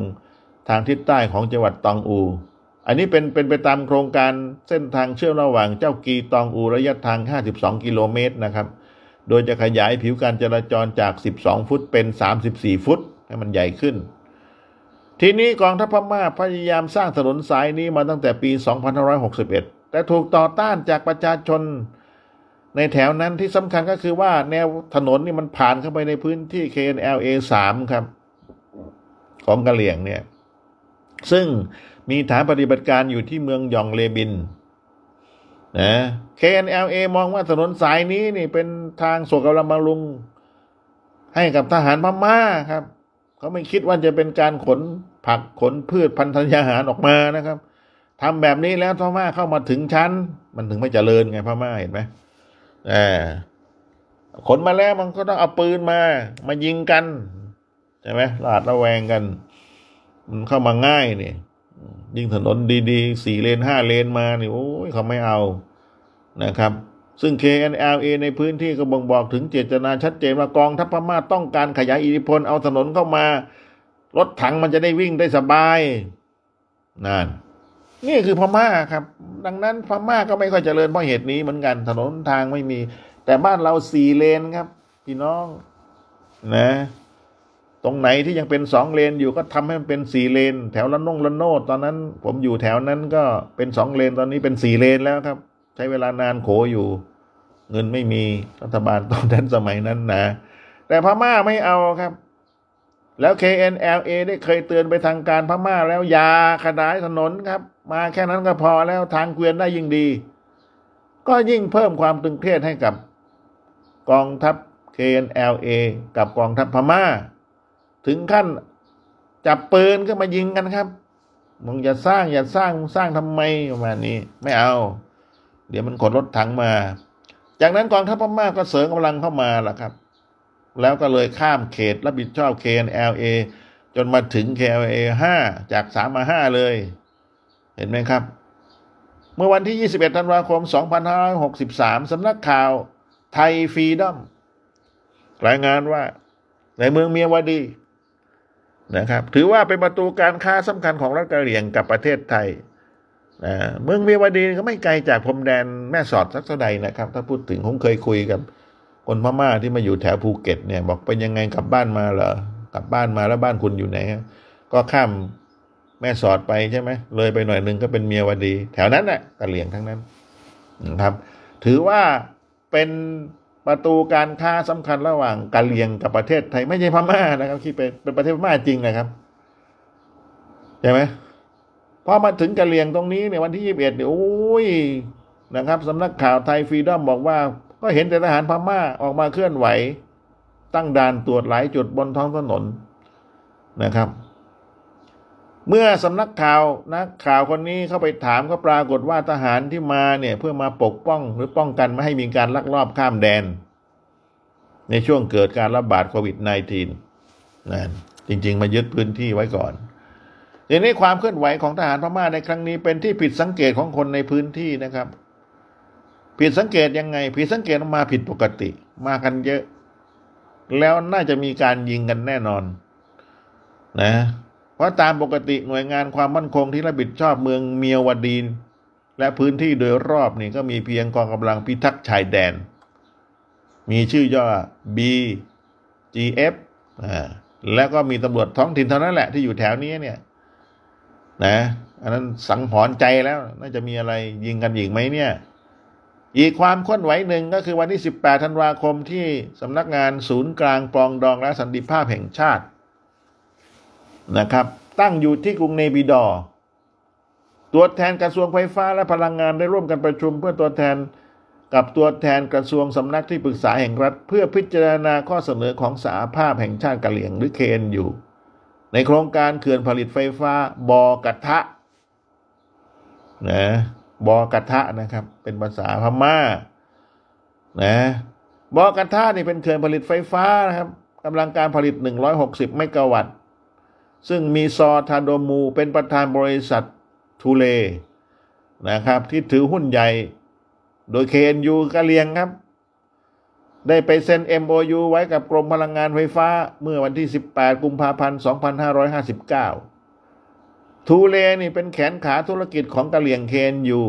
ทางทิศใต้ของจังหวัดตองอู อันนี้เป็นเป็นไปตามโครงการเส้นทางเชื่อมระหว่างเจ้ากีตองอูระยะทาง 52 กิโลเมตรนะครับ โดยจะขยายผิวการจราจรจาก 12 ฟุตเป็น 34 ฟุตให้มันใหญ่ขึ้น ทีนี้กองทัพพม่าพยายามสร้างถนนสายนี้มาตั้งแต่ปี 2561 แต่ถูกต่อต้านจากประชาชน ในแถวนั้นที่สำคัญก็คือว่าแนวถนนนี่มันผ่านเข้าไปในพื้นที่ KNLA 3ครับ ของกะเหลี่ยงเนี่ย ซึ่งมีฐานปฏิบัติการอยู่ที่เมืองยองเลบินนะ KNLA มองว่าถนนสายนี้นี่เป็นทางส่งกำลังบำรุง ให้กับทหารพม่าครับเขาไม่คิดว่าจะเป็นการขนผักขนพืชพันธุ์ธัญญาหารออกมานะครับทำแบบนี้แล้วพม่าเข้ามาถึงชั้น มันถึงไม่เจริญไงพม่าเห็นไหม อ่าขนมาแล้วมันก็ต้องเอาปืนมา มายิงกันใช่ไหมลาดระแวงกัน มันเข้ามาง่ายเนี่ยยิ่งถนนดีๆสี่เลนห้าเลนมานี่โอ้ยเขาไม่เอานะครับ ซึ่ง KNLA ในพื้นที่ก็บ่งบอกถึงเจตนาชัดเจนว่ากองทัพพม่าต้องการขยายอิทธิพลเอาถนนเข้ามารถถังมันจะได้วิ่งได้สบายนั่น นี่คือพม่าครับ ดังนั้นพม่าก็ไม่ค่อยเจริญเพราะเหตุนี้เหมือนกัน ถนนทางไม่มี แต่บ้านเราสี่เลนครับ พี่น้องนะ ตรงไหนที่ยังเป็นสองเลนอยู่ก็ทำให้มันเป็นสี่เลน แถวละนงละโนดตอนนั้น ผมอยู่แถวนั้นก็เป็นสองเลนตอนนี้เป็นสี่เลนแล้วครับ ใช้เวลานานโขอยู่ เงินไม่มีรัฐบาลตอนนั้นสมัยนั้นนะแต่พม่าไม่เอาครับแล้ว KNLA ได้เคยเตือนไปทางการพม่าแล้วอยาขดายถนนครับ มาแค่นั้นก็พอแล้วทางเกวียนได้ยิ่งดี ก็ยิ่งเพิ่มความตึงเครียดให้กับกองทัพ KNLA กับกองทัพพม่า ถึงขั้นจับปืนก็มายิงกันครับมึงอย่าสร้างอย่าสร้างสร้างทำไมประมาณนี้ ไม่เอา เดี๋ยวมันขนรถถังมา จากนั้นกองทัพพม่าก็เสริมกำลังเข้ามาล่ะครับ แล้วก็เลยข้ามเขตรับผิดชอบ KNLA จนมาถึง KNLA 5 จาก 3 มา 5 เลย ห็นไหมครับ เมื่อวันที่ 21 ธันวาคม 2563 สำนักข่าวไทยฟรีดอมรายงานว่าในเมืองเมียวดีนะครับถือว่าเป็นประตูการค้าสำคัญของรัฐกะเหรี่ยงกับประเทศไทยนะเมืองเมียวดีก็ไม่ไกลจากพรมแดนแม่สอดสักเท่าใดนะครับ ถ้าพูดถึงผมเคยคุยกับคนพม่าที่มาอยู่แถวภูเก็ตเนี่ย บอกเป็นยังไงกลับบ้านมาเหรอกลับบ้านมาแล้วบ้านคุณอยู่ไหนก็ข้าม แม่สอดไปใช่ไหมเลยไปหน่อยหนึ่งก็เป็นเมียวดี แถวนั้นแหละกะเหลี่ยงทั้งนั้นนะครับ ถือว่าเป็นประตูการค้าสำคัญระหว่างกะเหลี่ยงกับประเทศไทยไม่ใช่พม่านะครับคิดเป็นเป็นประเทศพม่าจริงนะครับใช่ไหมพอมาถึงกะเหลี่ยงตรงนี้เนี่ยวันที่ยี่สิบเอ็ดเนี่ยโอ้ยนะครับสำนักข่าวไทยฟรีดอมบอกว่า ก็เห็นแต่ทหารพม่าออกมาเคลื่อนไหว ตั้งด่านตรวจหลายจุดบนท้องถนนนะครับ เมื่อสำนักข่าวนักข่าวคนนี้เข้าไปถามก็ปรากฏว่าทหารที่มาเนี่ยเพื่อมาปกป้องหรือป้องกันไม่ให้มีการลักลอบข้ามแดน ในช่วงเกิดการระบาดโควิด -19 นั่นจริง ๆ มายึดพื้นที่ไว้ก่อนทีนี้ความเคลื่อนไหวของทหารพม่าในครั้งนี้เป็นที่ผิดสังเกตของคนในพื้นที่นะครับ ผิดสังเกตยังไง ผิดสังเกตมาผิดปกติ มากันเยอะ แล้วน่าจะมีการยิงกันแน่นอน นะ ราะตามปกติหน่วยงานความมั่นคงที่รับผิดชอบเมืองเมียวดีน และพื้นที่โดยรอบนี่ก็มีเพียงกองกำลังพิทักษ์ชายแดน มีชื่อย่อ BGF อ่าแล้วก็มีตำรวจท้องถิ่นเท่านั้นแหละที่อยู่แถวนี้เนี่ย นะอันนั้นสังหรณ์ใจแล้ว น่าจะมีอะไรยิงกันอีกไหมเนี่ย อีกความเคลื่อนไหวหนึ่งก็คือวันที่ 18 ธันวาคมที่สำนักงานศูนย์กลางปรองดองและสันติภาพแห่งชาติ นะครับ ตั้งอยู่ที่กรุงเนบิดอร์ตัวแทนกระทรวงไฟฟ้าและพลังงานได้ร่วมกันประชุมเพื่อตัวแทนกับตัวแทนกระทรวงสำนักที่ปรึกษาแห่งรัฐ เพื่อพิจารณาข้อเสนอของสหภาพแห่งชาติกะเหรี่ยงหรือเคนอยู่ ในโครงการเขื่อนผลิตไฟฟ้าบอกระทะนะบอกระทะนะครับ เป็นภาษาพม่านะบอกระทะนี่เป็นเขื่อนผลิตไฟฟ้านะครับกำลังการผลิต 160 เมกะวัตต์ ซึ่งมีซอทาโดมูเป็นประธานบริษัททูเลนะครับ ที่ถือหุ้นใหญ่ โดย KNU กะเลียงครับ ได้ไปเซ็น MOU ไว้กับกรมพลังงานไฟฟ้าเมื่อวันที่ 18 กุมภาพันธ์ 2559 ทูเลนี่เป็นแขนขาธุรกิจของกะเลียง KNU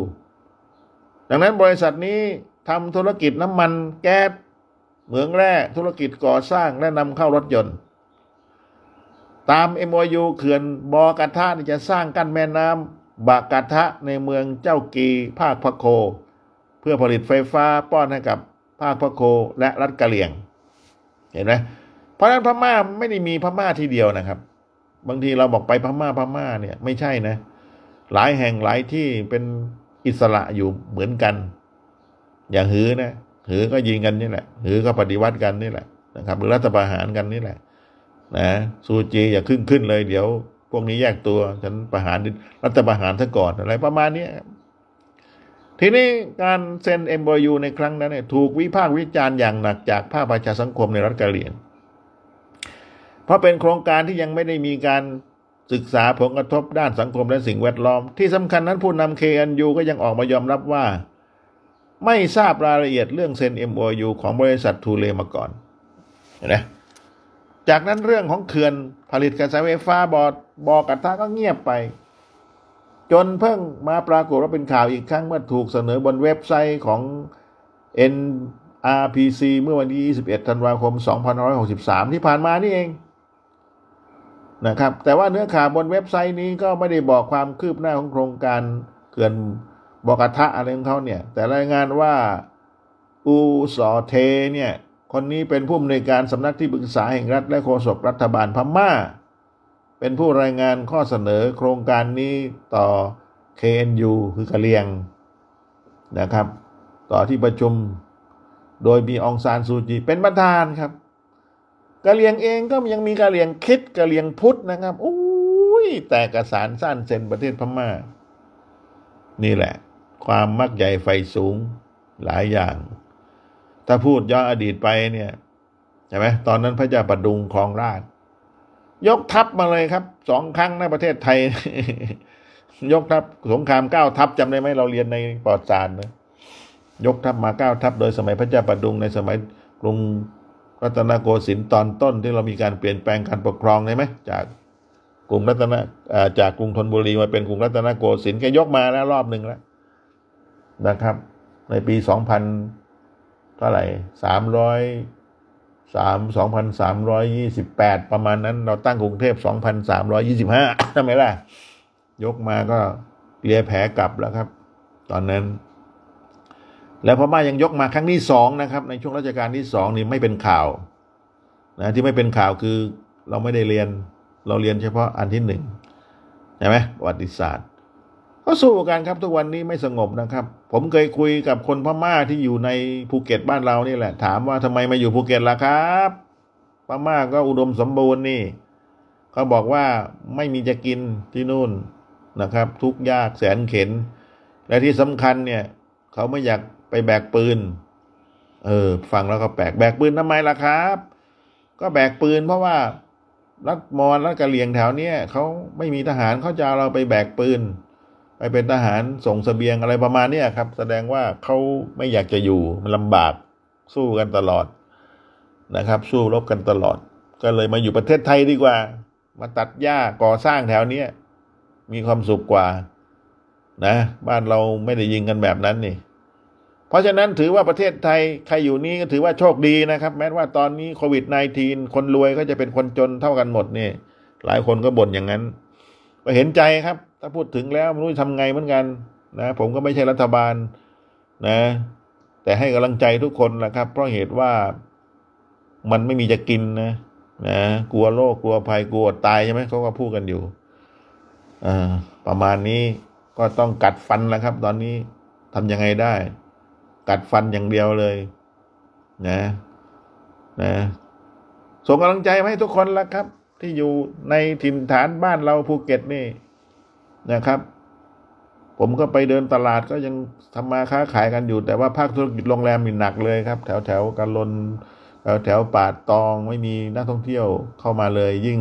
ดังนั้นบริษัทนี้ทำธุรกิจน้ำมันแก๊สเหมืองแร่ธุรกิจก่อสร้างและนำเข้ารถยนต์ ตาม MOU เขื่อนบอกระทะจะสร้างกั้นแม่น้ำบากระทะในเมืองเจ้ากีภาคพะโค เพื่อผลิตไฟฟ้าป้อนให้กับภาคพะโคและรัฐกะเหลี่ยง เห็นไหมเพราะฉะนั้นพม่าไม่ได้มีพม่าทีเดียวนะครับ บางทีเราบอกไปพม่าพม่าเนี่ยไม่ใช่นะ หลายแห่งหลายที่เป็นอิสระอยู่เหมือนกัน อย่างหือนะหือก็ยิงกันนี่แหละหือก็ปฏิวัติกันนี่แหละนะครับหรือรัฐประหารกันนี่แหละ นะซูจีอย่าขึ้นขึ้นเลย เดี๋ยว พวกนี้แยกตัว ฉันประหารรัฐประหารซะก่อนอะไรประมาณนี้ทีนี้การเซ็นเอ็มบยูในครั้งนั้นเนี่ยถูกวิพากษ์วิจารณ์อย่างหนักจากภาคประชาสังคมในรัฐกะเหรี่ยงเพราะเป็นโครงการที่ยังไม่ได้มีการศึกษาผลกระทบด้านสังคมและสิ่งแวดล้อม ที่สำคัญนั้นผู้นำ KNU ก็ยังออกมายอมรับว่า ไม่ทราบรายละเอียดเรื่องเซ็น MOU ของบริษัททูเลมาก่อนเห็นไหม จากนั้นเรื่องของเขื่อนผลิตกระแสไฟฟ้าบอดบอกระทะก็เงียบไป จนเพิ่งมาปรากฏว่าเป็นข่าวอีกครั้งเมื่อถูกเสนอบนเว็บไซต์ของ NRPC เมื่อวันที่ 21 ธันวาคม 2563 ที่ผ่านมานี่เองนะครับ แต่ว่าเนื้อข่าวบนเว็บไซต์นี้ก็ไม่ได้บอกความคืบหน้าของโครงการเขื่อนบอกกระทะอะไรของเขาเนี่ย แต่รายงานว่าอูสอเทเนี่ย คนนี้เป็นผู้อำนวยการสำนักที่ปรึกษาแห่งรัฐและโฆษกรัฐบาลพม่า เป็นผู้รายงานข้อเสนอโครงการนี้ต่อ KNU คือกะเลียงนะครับ ต่อที่ประชุมโดยมีองซานซูจีเป็นประธานครับกะเลียงเองก็ยังมีกะเลียงคิดกะเลียงพุทธนะครับอุ้ยแต่กระสารสั้นเซ็นประเทศพม่า นี่แหละ ความมักใหญ่ไฟสูงหลายอย่าง ถ้าพูดย้อนอดีตไปเนี่ยใช่ไหมตอนนั้นพระเจ้าประดุงครองราชยกทัพมาเลยครับสองครั้งในประเทศไทย ยกทัพสงครามเก้าทัพจำได้ไหมเราเรียนในปอดจารนะยกทัพมาเก้าทัพโดยสมัยพระเจ้าประดุงในสมัยกรุงรัตนโกสินทร์ตอนต้นที่เรามีการเปลี่ยนแปลงการปกครองใช่ไหมจากกรุงรัตนจากกรุงธนบุรีมาเป็นกรุงรัตนโกสินทร์แกยกมาแล้วรอบหนึ่งแล้วนะครับ ในปีสองพัน ท่าไหร่สามร้อยสามสองพันสามร้อยยี่สิบแปดประมาณนั้น เราตั้งกรุงเทพสองพันสามร้อยี่สิบห้าใช่ไหมล่ะ ยกมาก็เลียแผลกลับแล้วครับ ตอนนั้น แล้วพม่ายังยกมาครั้งที่สองนะครับ ในช่วงรัชกาลที่สองนี่ไม่เป็นข่าวนะที่ไม่เป็นข่าวคือเราไม่ได้เรียน เราเรียนเฉพาะอันที่หนึ่งใช่ไหมประวัติศาสตร์ ก็สู้กันครับทุกวันนี้ไม่สงบนะครับ ผมเคยคุยกับคนพม่าที่อยู่ในภูเก็ตบ้านเรานี่แหละ ถามว่าทำไมมาอยู่ภูเก็ตล่ะครับพม่าก็อุดมสมบูรณ์นี่เขาบอกว่าไม่มีจะกินที่นู่นนะครับ ทุกข์ยากแสนเข็ญ และที่สำคัญเนี่ยเขาไม่อยากไปแบกปืน เออฟังแล้วก็แปลกแบกปืนทำไมล่ะครับ ก็แบกปืนเพราะว่ารัฐมอญรัฐกะเหลี่ยงแถวเนี้ยเขาไม่มีทหารเขาจะเราไปแบกปืน ไปเป็นทหารส่งสเสบียงอะไรประมาณนี้ครับ แสดงว่าเขาไม่อยากจะอยู่มันลำบากสู้กันตลอดนะครับ สู้รบกันตลอด ก็เลยมาอยู่ประเทศไทยดีกว่า มาตัดหญ้าก่อสร้างแถวเนี้มีความสุขกว่า นะ บ้านเราไม่ได้ยิงกันแบบนั้นนี่ เพราะฉะนั้นถือว่าประเทศไทยใครอยู่นี้ก็ถือว่าโชคดีนะครับ แม้ว่าตอนนี้โควิด -19 คนรวยก็จะเป็นคนจนเท่ากันหมดนี่หลายคนก็บ่นอย่างนั้น ก็เห็นใจครับ ถ้าพูดถึงแล้วไม่รู้จะทำไงเหมือนกันนะผมก็ไม่ใช่รัฐบาลนะ แต่ให้กำลังใจทุกคนนะครับ เพราะเหตุว่ามันไม่มีจะกินนะนะกลัวโรคกลัวภัยกลัวตายใช่ไหมเขาก็พูดกันอยู่อประมาณนี้ก็ต้องกัดฟันแล้วครับ ตอนนี้ทำยังไงได้ กัดฟันอย่างเดียวเลย นะ นะส่งกำลังใจให้ทุกคนละครับ ที่อยู่ในถิ่นฐานบ้านเราภูเก็ตนี่นะครับ ผมก็ไปเดินตลาดก็ยังทำมาค้าขายกันอยู่ แต่ว่าภาคธุรกิจโรงแรมมีหนักเลยครับ แถวแถวกันลนแถวแถวป่าตองไม่มีนักท่องเที่ยวเข้ามาเลย ยิ่ง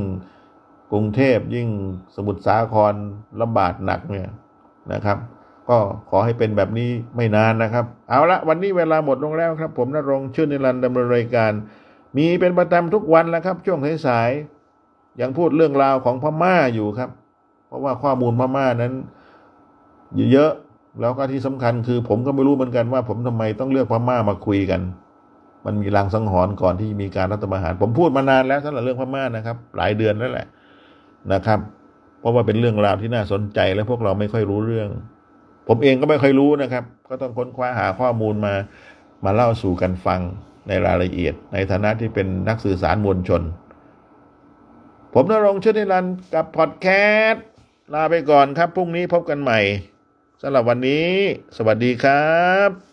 กรุงเทพยิ่งสมุทรสาครลำบากหนักเนี่ยนะครับ ก็ขอให้เป็นแบบนี้ไม่นานนะครับ เอาละวันนี้เวลาหมดลงแล้วครับ ผมนรงชื่อนิรันดร์ดำเนินรายการ มีเป็นประจำทุกวันแล้วครับ ช่วงสายๆ ยังพูดเรื่องราวของพม่าอยู่ครับ เพราะว่าข้อมูลพม่านั้นเยอะแล้วก็ที่สำคัญคือ ผมก็ไม่รู้เหมือนกันว่า ผมทำไมต้องเลือกพม่ามาคุยกัน มันมีรางสังหรณ์ก่อนที่มีการรัฐประหาร ผมพูดมานานแล้วสำหรับเรื่องพม่านะครับ หลายเดือนแล้วแหละนะครับ เพราะว่าเป็นเรื่องราวที่น่าสนใจและพวกเราไม่ค่อยรู้เรื่อง ผมเองก็ไม่ค่อยรู้นะครับ ก็ต้องค้นคว้าหาข้อมูลมามาเล่าสู่กันฟังในรายละเอียด ในฐานะที่เป็นนักสื่อสารมวลชน ผมนรงค์ชนิรันกับพอดแคสต์ลาไปก่อนครับ พรุ่งนี้พบกันใหม่สำหรับวันนี้ สวัสดีครับ